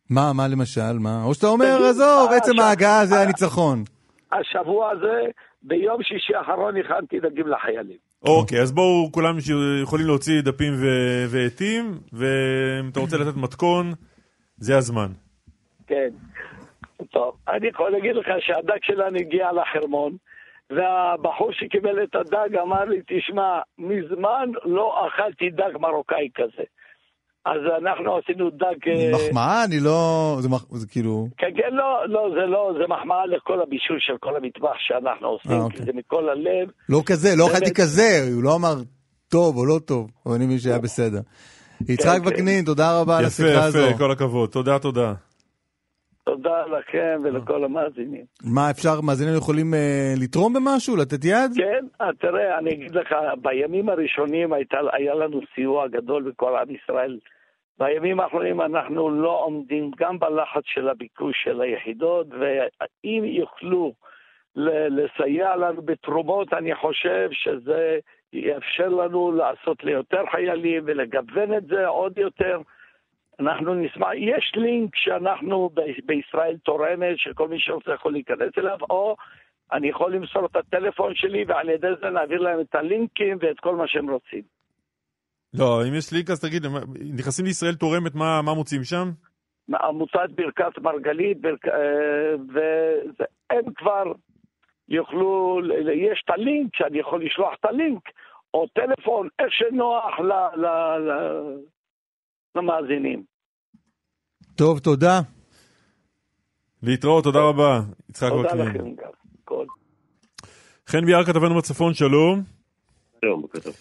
Speaker 16: מה, מה למשל? מה? או שאתה אומר, עזוב, עצם ההגעה זה הניצחון.
Speaker 30: השבוע הזה, ביום שישי האחרון הכנתי דגים לחיילים.
Speaker 13: אוקיי, אז בואו, כולם יכולים להוציא דפים ועטים, ואם אתה רוצה לתת מתכון, זה הזמן.
Speaker 30: כן. טוב, אני יכול להגיד לך שהדג שלנו הגיע לחרמון, והבחור שקיבל את הדג אמר לי, תשמע, מזמן לא אכלתי דג מרוקאי כזה. אז אנחנו עשינו דג...
Speaker 16: אה, מחמאה? אני לא... זה, מח... זה כאילו...
Speaker 30: כן, כן, לא, לא, זה לא, זה מחמאה לכל הבישול של כל המטבח שאנחנו עושים, 아, אה, אוקיי. כי זה מכל הלב.
Speaker 16: לא כזה, לא אכלתי כזה, הוא לא אמר טוב או לא טוב, אבל אני מבין שהיה בסדר. יצחק כן, וקנין, כן. תודה רבה על השיחה הזו.
Speaker 13: יפה, יפה, כל הכבוד. תודה, תודה.
Speaker 30: תודה לכם ולכל המאזינים.
Speaker 16: מה אפשר, מאזינים יכולים uh, לתרום במשהו, לתת יד?
Speaker 30: כן, uh, תראה, אני אגיד לך, בימים הראשונים הייתה, היה לנו סיוע גדול בכל עם ישראל. בימים האחרונים אנחנו לא עומדים גם בלחץ של הביקוש של היחידות, ואם יוכלו לסייע לנו בתרומות, אני חושב שזה יאפשר לנו לעשות ליותר חיילים ולגוון את זה עוד יותר. אנחנו נשמח, יש לינק שאנחנו ב- בישראל תורמת, שכל מי שרוצה יכול להיכנס אליו, או אני יכול למסור את הטלפון שלי ועל ידי זה נעביר להם את הלינקים ואת כל מה שהם רוצים.
Speaker 13: לא, אם יש לינק אז תגיד, נכנסים לישראל תורמת, מה, מה מוצאים שם?
Speaker 30: עמותת ברכת מרגלית, ברכ... אה, והם כבר יוכלו, יש את הלינק, שאני יכול לשלוח את הלינק, או טלפון, איך שנוח ל... ל, ל למאזינים.
Speaker 16: טוב, תודה.
Speaker 13: להתראות, תודה רבה. יצחק
Speaker 30: וקנין. תודה לכם גם.
Speaker 13: חן ביאר כתבנו בצפון, שלום.
Speaker 31: שלום, בוקר טוב.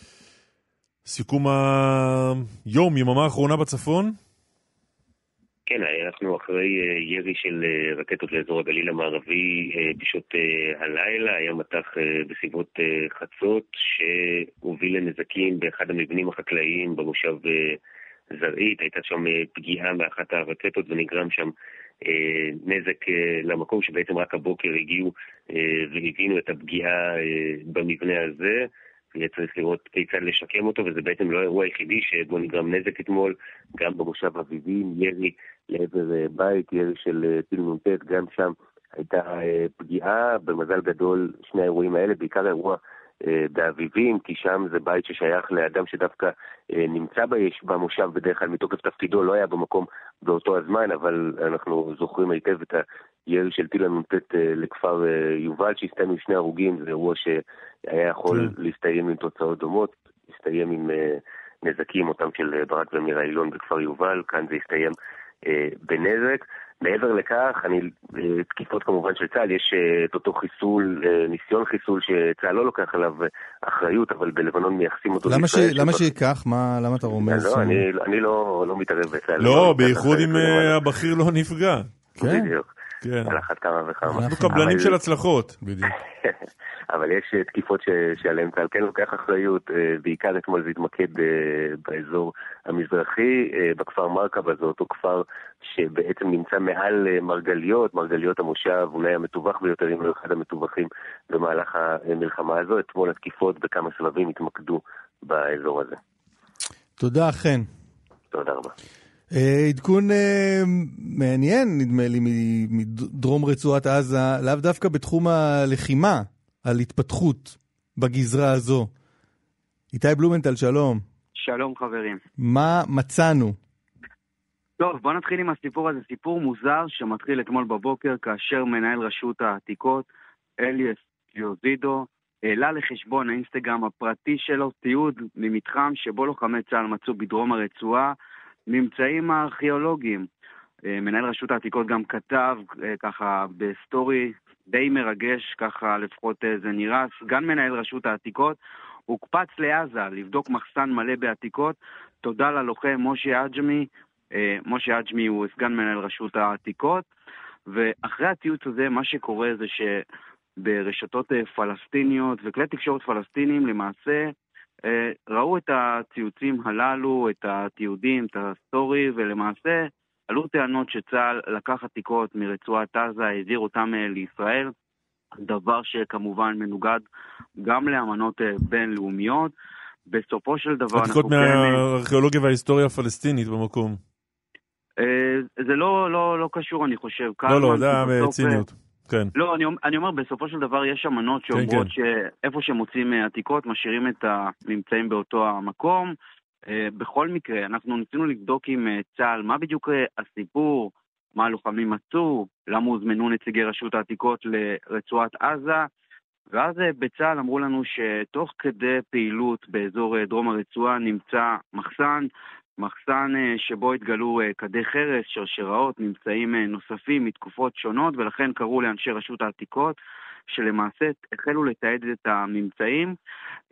Speaker 13: סיכום היום, יממה האחרונה בצפון?
Speaker 31: כן, אנחנו אחרי אה, ירי של אה, רקטות לאזור הגליל המערבי אה, בשעות הלילה, היה מטח בסביבות חצות שהוביל לנזקים באחד המבנים החקלאיים במושב זרעית, הייתה שם פגיעה מאחת הרקטות ונגרם שם נזק למקום שבעצם רק הבוקר הגיעו והבינו את הפגיעה במבנה הזה. יהיה צריך לראות כיצד לשקם אותו, וזה בעצם לא האירוע היחידי שבו נגרם נזק אתמול, גם במושב אביבים, ירי לעבר אה, בית, ירי של אה, טיל נ"ט, גם שם הייתה אה, פגיעה, במזל גדול שני האירועים האלה, בעיקר האירוע באביבים, כי שם זה בית ששייך לאדם שדווקא נמצא במושב בדרך כלל מתוקף תפקידו, לא היה במקום באותו הזמן, אבל אנחנו זוכרים היטב את הירי של טיל הנ"ט לכפר יובל, שהסתיים עם שני הרוגים, זה אירוע שהיה יכול כן. להסתיים עם תוצאות דומות, להסתיים עם נזקים, אותם של ברק ומירה אילון בכפר יובל, כאן זה הסתיים אה, בנזק. מעבר לכך, אני, אה, תקיפות כמובן של צה"ל, יש אה, את אותו חיסול, ניסיון חיסול שצה"ל לא לוקח עליו אחריות, אבל בלבנון מייחסים אותו
Speaker 16: למה לישראל. ש... למה שייקח? מה, למה אתה רומז?
Speaker 31: לא, אני, אני לא, לא מתערב בצה"ל.
Speaker 13: לא, לא בייחוד אם הבכיר לא נפגע.
Speaker 31: כן? בדיוק. כן. על אחת כמה וכמה.
Speaker 13: אנחנו קבלנים של הצלחות.
Speaker 31: בדיוק. אבל יש אה, תקיפות ש... שעליהן צה"ל כן לוקח אחריות, אה, בעיקר אתמול זה התמקד אה, באזור המזרחי, בכפר מרקבה, זה אותו כפר שבעצם נמצא מעל מרגליות, מרגליות המושב אולי המטווח ביותר, אם לא אחד המטווחים במהלך המלחמה הזו. אתמול התקיפות בכמה סבבים התמקדו באזור הזה.
Speaker 16: תודה, חן.
Speaker 31: תודה רבה.
Speaker 16: עדכון מעניין, נדמה לי, מדרום רצועת עזה, לאו דווקא בתחום הלחימה. על התפתחות בגזרה הזו. איתי בלומנטל, שלום.
Speaker 20: שלום חברים.
Speaker 16: מה מצאנו?
Speaker 20: טוב, בוא נתחיל עם הסיפור הזה. סיפור מוזר שמתחיל אתמול בבוקר כאשר מנהל רשות העתיקות, אלי אסקוזידו, העלה לחשבון האינסטגרם הפרטי שלו תיעוד ממתחם שבו לוחמי צה"ל מצאו בדרום הרצועה ממצאים הארכיאולוגיים. אה, מנהל רשות העתיקות גם כתב אה, ככה בסטורי די מרגש, ככה לפחות אה, זה נראה. סגן מנהל רשות העתיקות הוקפץ לעזה לבדוק מחסן מלא בעתיקות. תודה ללוחם משה עג'מי. משה עג'מי הוא סגן מנהל רשות העתיקות. ואחרי הציוץ הזה, מה שקורה זה שברשתות פלסטיניות וכלי תקשורת פלסטינים למעשה ראו את הציוצים הללו, את התיעודים, את הסטורי, ולמעשה עלו טענות שצה"ל לקח עתיקות מרצועת עזה, העביר אותם אה, לישראל, דבר שכמובן מנוגד גם לאמנות אה, בינלאומיות. בסופו של דבר
Speaker 13: עתיקות כן, אה, מהארכיאולוגיה וההיסטוריה הפלסטינית במקום.
Speaker 20: זה לא, לא, לא קשור, אני חושב.
Speaker 13: לא, לא, זה היה בציניות. כן.
Speaker 20: לא, אני, אני אומר, בסופו של דבר יש אמנות כן, שאומרות כן, כן. שאיפה שמוצאים עתיקות, משאירים את הממצאים באותו המקום. אה, בכל מקרה, אנחנו ניסינו לבדוק עם אה, צה"ל מה בדיוק אה, הסיפור, מה הלוחמים מצאו, למה הוזמנו נציגי רשות העתיקות לרצועת עזה, ואז בצה"ל אמרו לנו שתוך כדי פעילות באזור דרום הרצועה נמצא מחסן, מחסן שבו התגלו כדי חרס, שרשראות, ממצאים נוספים מתקופות שונות, ולכן קראו לאנשי רשות העתיקות שלמעשה החלו לתעד את הממצאים,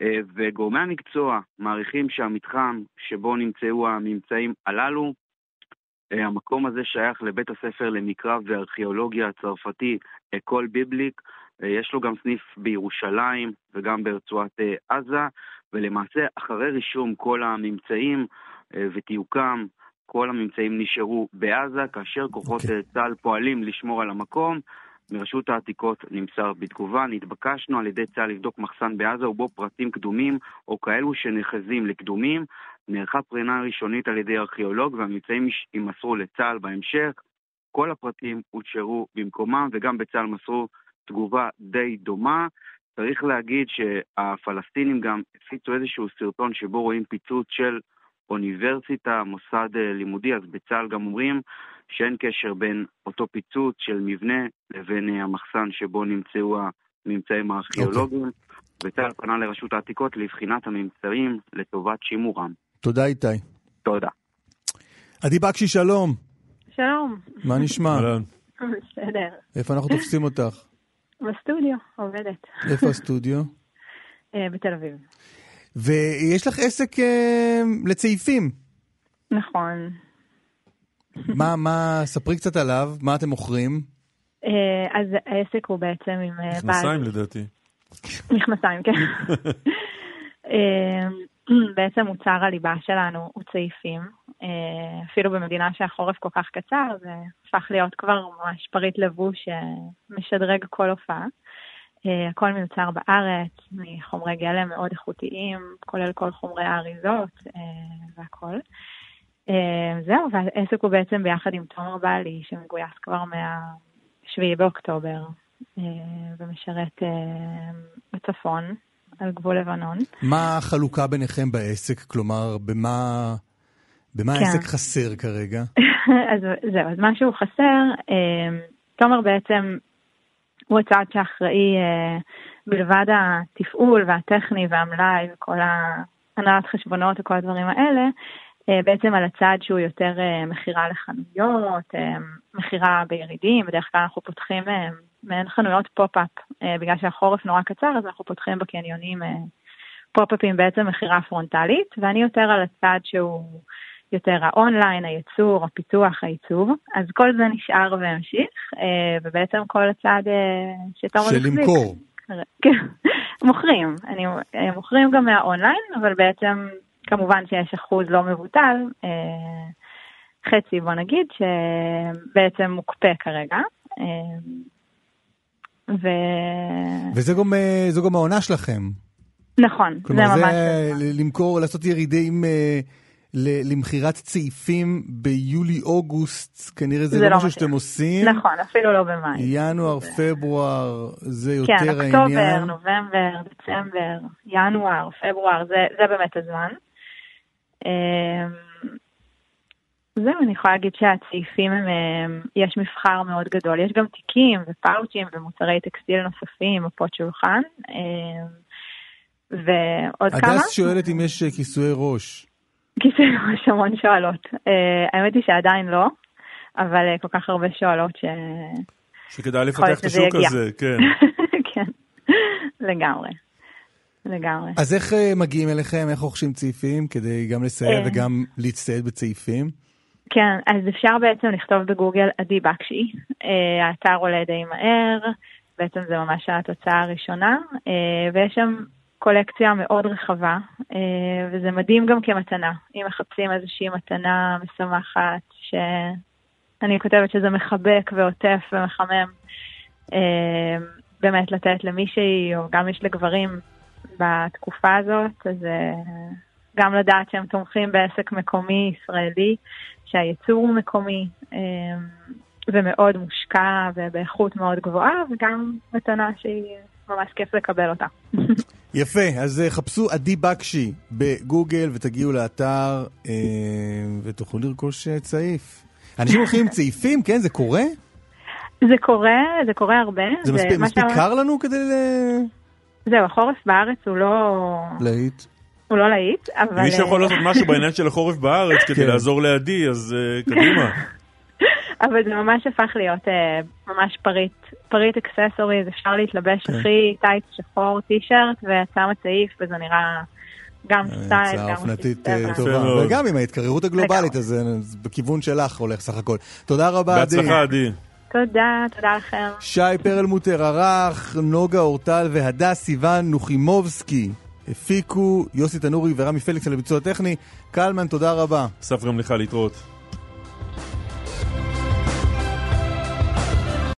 Speaker 20: אה, וגורמי המקצוע מעריכים שהמתחם שבו נמצאו הממצאים הללו, אה, המקום הזה שייך לבית הספר למקרא וארכיאולוגיה הצרפתי אקול ביבליק, אה, יש לו גם סניף בירושלים וגם ברצועת עזה, ולמעשה אחרי רישום כל הממצאים ותיוקם, כל הממצאים נשארו בעזה, כאשר כוחות okay. אוקיי. צה"ל פועלים לשמור על המקום. מרשות העתיקות נמסר בתגובה, נתבקשנו על ידי צה"ל לבדוק מחסן בעזה ובו פרטים קדומים או כאלו שנחזים לקדומים. נערכה פרינה ראשונית על ידי ארכיאולוג והממצאים יימסרו לצה"ל בהמשך. כל הפרטים הושארו במקומם וגם בצה"ל מסרו תגובה די דומה. צריך להגיד שהפלסטינים גם הפיצו איזשהו סרטון שבו רואים פיצוץ של אוניברסיטה, מוסד אה, לימודי, אז בצה"ל גם אומרים שאין קשר בין אותו פיצוץ של מבנה לבין אה, המחסן שבו נמצאו הממצאים הארכיאולוגיים. Okay. וצה"ל פנה לרשות העתיקות לבחינת הממצאים לטובת שימורם.
Speaker 16: תודה איתי.
Speaker 20: תודה.
Speaker 16: עדי בקשי, שלום.
Speaker 32: שלום.
Speaker 16: מה נשמע?
Speaker 32: בסדר.
Speaker 16: איפה אנחנו תופסים אותך?
Speaker 32: בסטודיו, עובדת.
Speaker 16: איפה הסטודיו?
Speaker 32: אה, בתל אביב.
Speaker 16: ויש לך עסק אה, לצעיפים.
Speaker 32: נכון.
Speaker 16: מה, מה, ספרי קצת עליו, מה אתם מוכרים?
Speaker 32: אה, אז העסק הוא בעצם עם אה, בעל...
Speaker 13: מכנסיים לדעתי.
Speaker 32: מכנסיים, כן. אה, בעצם מוצר הליבה שלנו הוא צעיפים. אה, אפילו במדינה שהחורף כל כך קצר, זה הפך להיות כבר ממש פריט לבוש שמשדרג כל הופעה. אה, הכל מיוצר בארץ, מחומרי גלם מאוד איכותיים, כולל כל חומרי האריזות אה, והכל. אה, זהו, והעסק הוא בעצם ביחד עם תומר בעלי, שמגויס כבר מה-7 באוקטובר, ומשרת בצפון, על גבול לבנון.
Speaker 16: מה החלוקה ביניכם בעסק? כלומר, במה, במה
Speaker 32: כן.
Speaker 16: העסק חסר כרגע?
Speaker 32: אז זהו, אז מה שהוא חסר, תומר בעצם הוא הצד שאחראי אה, מלבד התפעול והטכני והמלאי וכל הנהלת חשבונות וכל הדברים האלה, אה, בעצם על הצד שהוא יותר אה, מכירה לחנויות, מכירה בירידים, בדרך כלל אנחנו פותחים מעין חנויות פופ-אפ, בגלל שהחורף נורא קצר, אז אנחנו פותחים בקניונים פופ-אפים בעצם מכירה פרונטלית, ואני יותר על הצד שהוא יותר האונליין, הייצור, הפיתוח, העיצוב, אז כל זה נשאר והמשיך, אה, ובעצם כל הצד אה, שתומר
Speaker 16: של
Speaker 32: החזיק.
Speaker 16: למכור.
Speaker 32: כן, מוכרים. אני, אה, מוכרים גם מהאונליין, אבל בעצם כמובן שיש אחוז לא מבוטל, חצי בוא נגיד, שבעצם מוקפא כרגע. ו...
Speaker 16: וזה גם, גם העונה שלכם.
Speaker 32: נכון, זה
Speaker 16: כלומר,
Speaker 32: ממש...
Speaker 16: זה ל- למכור, לעשות ירידים למכירת צעיפים ביולי-אוגוסט, כנראה זה
Speaker 32: זה
Speaker 16: לא
Speaker 32: לא
Speaker 16: משהו שאתם עושים.
Speaker 32: נכון, אפילו לא במאי.
Speaker 16: ינואר, פברואר, זה
Speaker 32: כן,
Speaker 16: יותר
Speaker 32: אוקטובר,
Speaker 16: העניין.
Speaker 32: נובמבר, דצמבר, ינואר, פברואר, זה, זה באמת הזמן. אמ, זהו, אני יכולה להגיד שהצעיפים הם, הם, יש מבחר מאוד גדול. יש גם תיקים ופאוצ'ים ומוצרי טקסטיל נוספים, מפות שולחן. אמ, ועוד כמה?
Speaker 16: הדס שואלת אם יש אה, כיסויי ראש.
Speaker 32: כיסא ראש המון שואלות. אה, האמת היא שעדיין לא, אבל אה, כל כך הרבה שואלות ש...
Speaker 13: שכדאי לפתח את השוק. הזה, כן.
Speaker 32: כן, לגמרי. לגמרי.
Speaker 16: אז איך אה, מגיעים אליכם, איך רוכשים צעיפים, כדי גם לסייע. וגם להצטייד בצעיפים?
Speaker 32: כן, אז אפשר בעצם לכתוב בגוגל עדי בקשי. האתר עולה די מהר, בעצם זה ממש התוצאה הראשונה, ויש שם קולקציה מאוד רחבה, אה, וזה מדהים גם כמתנה. אם מחפשים איזושהי מתנה משמחת, שאני כותבת שזה מחבק ועוטף ומחמם, אה, באמת לתת למישהי, או גם יש לגברים בתקופה הזאת, אז אה, גם לדעת שהם תומכים בעסק מקומי ישראלי, שהייצור הוא מקומי ומאוד מושקע ובאיכות מאוד גבוהה, וגם מתנה שהיא ממש כיף לקבל אותה.
Speaker 16: יפה, אז אה, חפשו עדי בקשי בגוגל ותגיעו לאתר אה, ותוכלו לרכוש אה, צעיף. אנשים הולכים עם צעיפים, כן? זה קורה?
Speaker 32: זה קורה, זה קורה הרבה.
Speaker 16: זה מספיק, מספיק
Speaker 32: שאמר-
Speaker 16: קר לנו כדי ל-
Speaker 32: זהו, החורף בארץ הוא לא,
Speaker 16: להיט?
Speaker 32: הוא לא להיט, אבל...
Speaker 13: מי שיכול לעשות משהו בעניין של החורף בארץ כדי
Speaker 16: כן.
Speaker 13: לעזור לידי, אז אה, קדימה.
Speaker 32: אבל זה ממש הפך להיות אה, ממש פריט, פריט accessories, אפשר להתלבש
Speaker 16: כן.
Speaker 32: הכי טייץ שחור טישרט ויוצא עם צעיף, וזה נראה גם סטייל,
Speaker 16: הצעה
Speaker 32: גם
Speaker 16: אופנתית אה. טובה. וגם עם ההתקררות הגלובלית, אז אה, זה בכיוון שלך הולך סך הכל. תודה רבה, עדי.
Speaker 13: בהצלחה, עדי.
Speaker 32: תודה, תודה לכם.
Speaker 16: שי פרלמוטר ערך, נוגה אורטל והדס סיוון נוחימובסקי הפיקו, יוסי תנורי ורמי פליקס על הביצוע הטכני. קלמן, תודה רבה.
Speaker 13: אסף גם לך להתראות.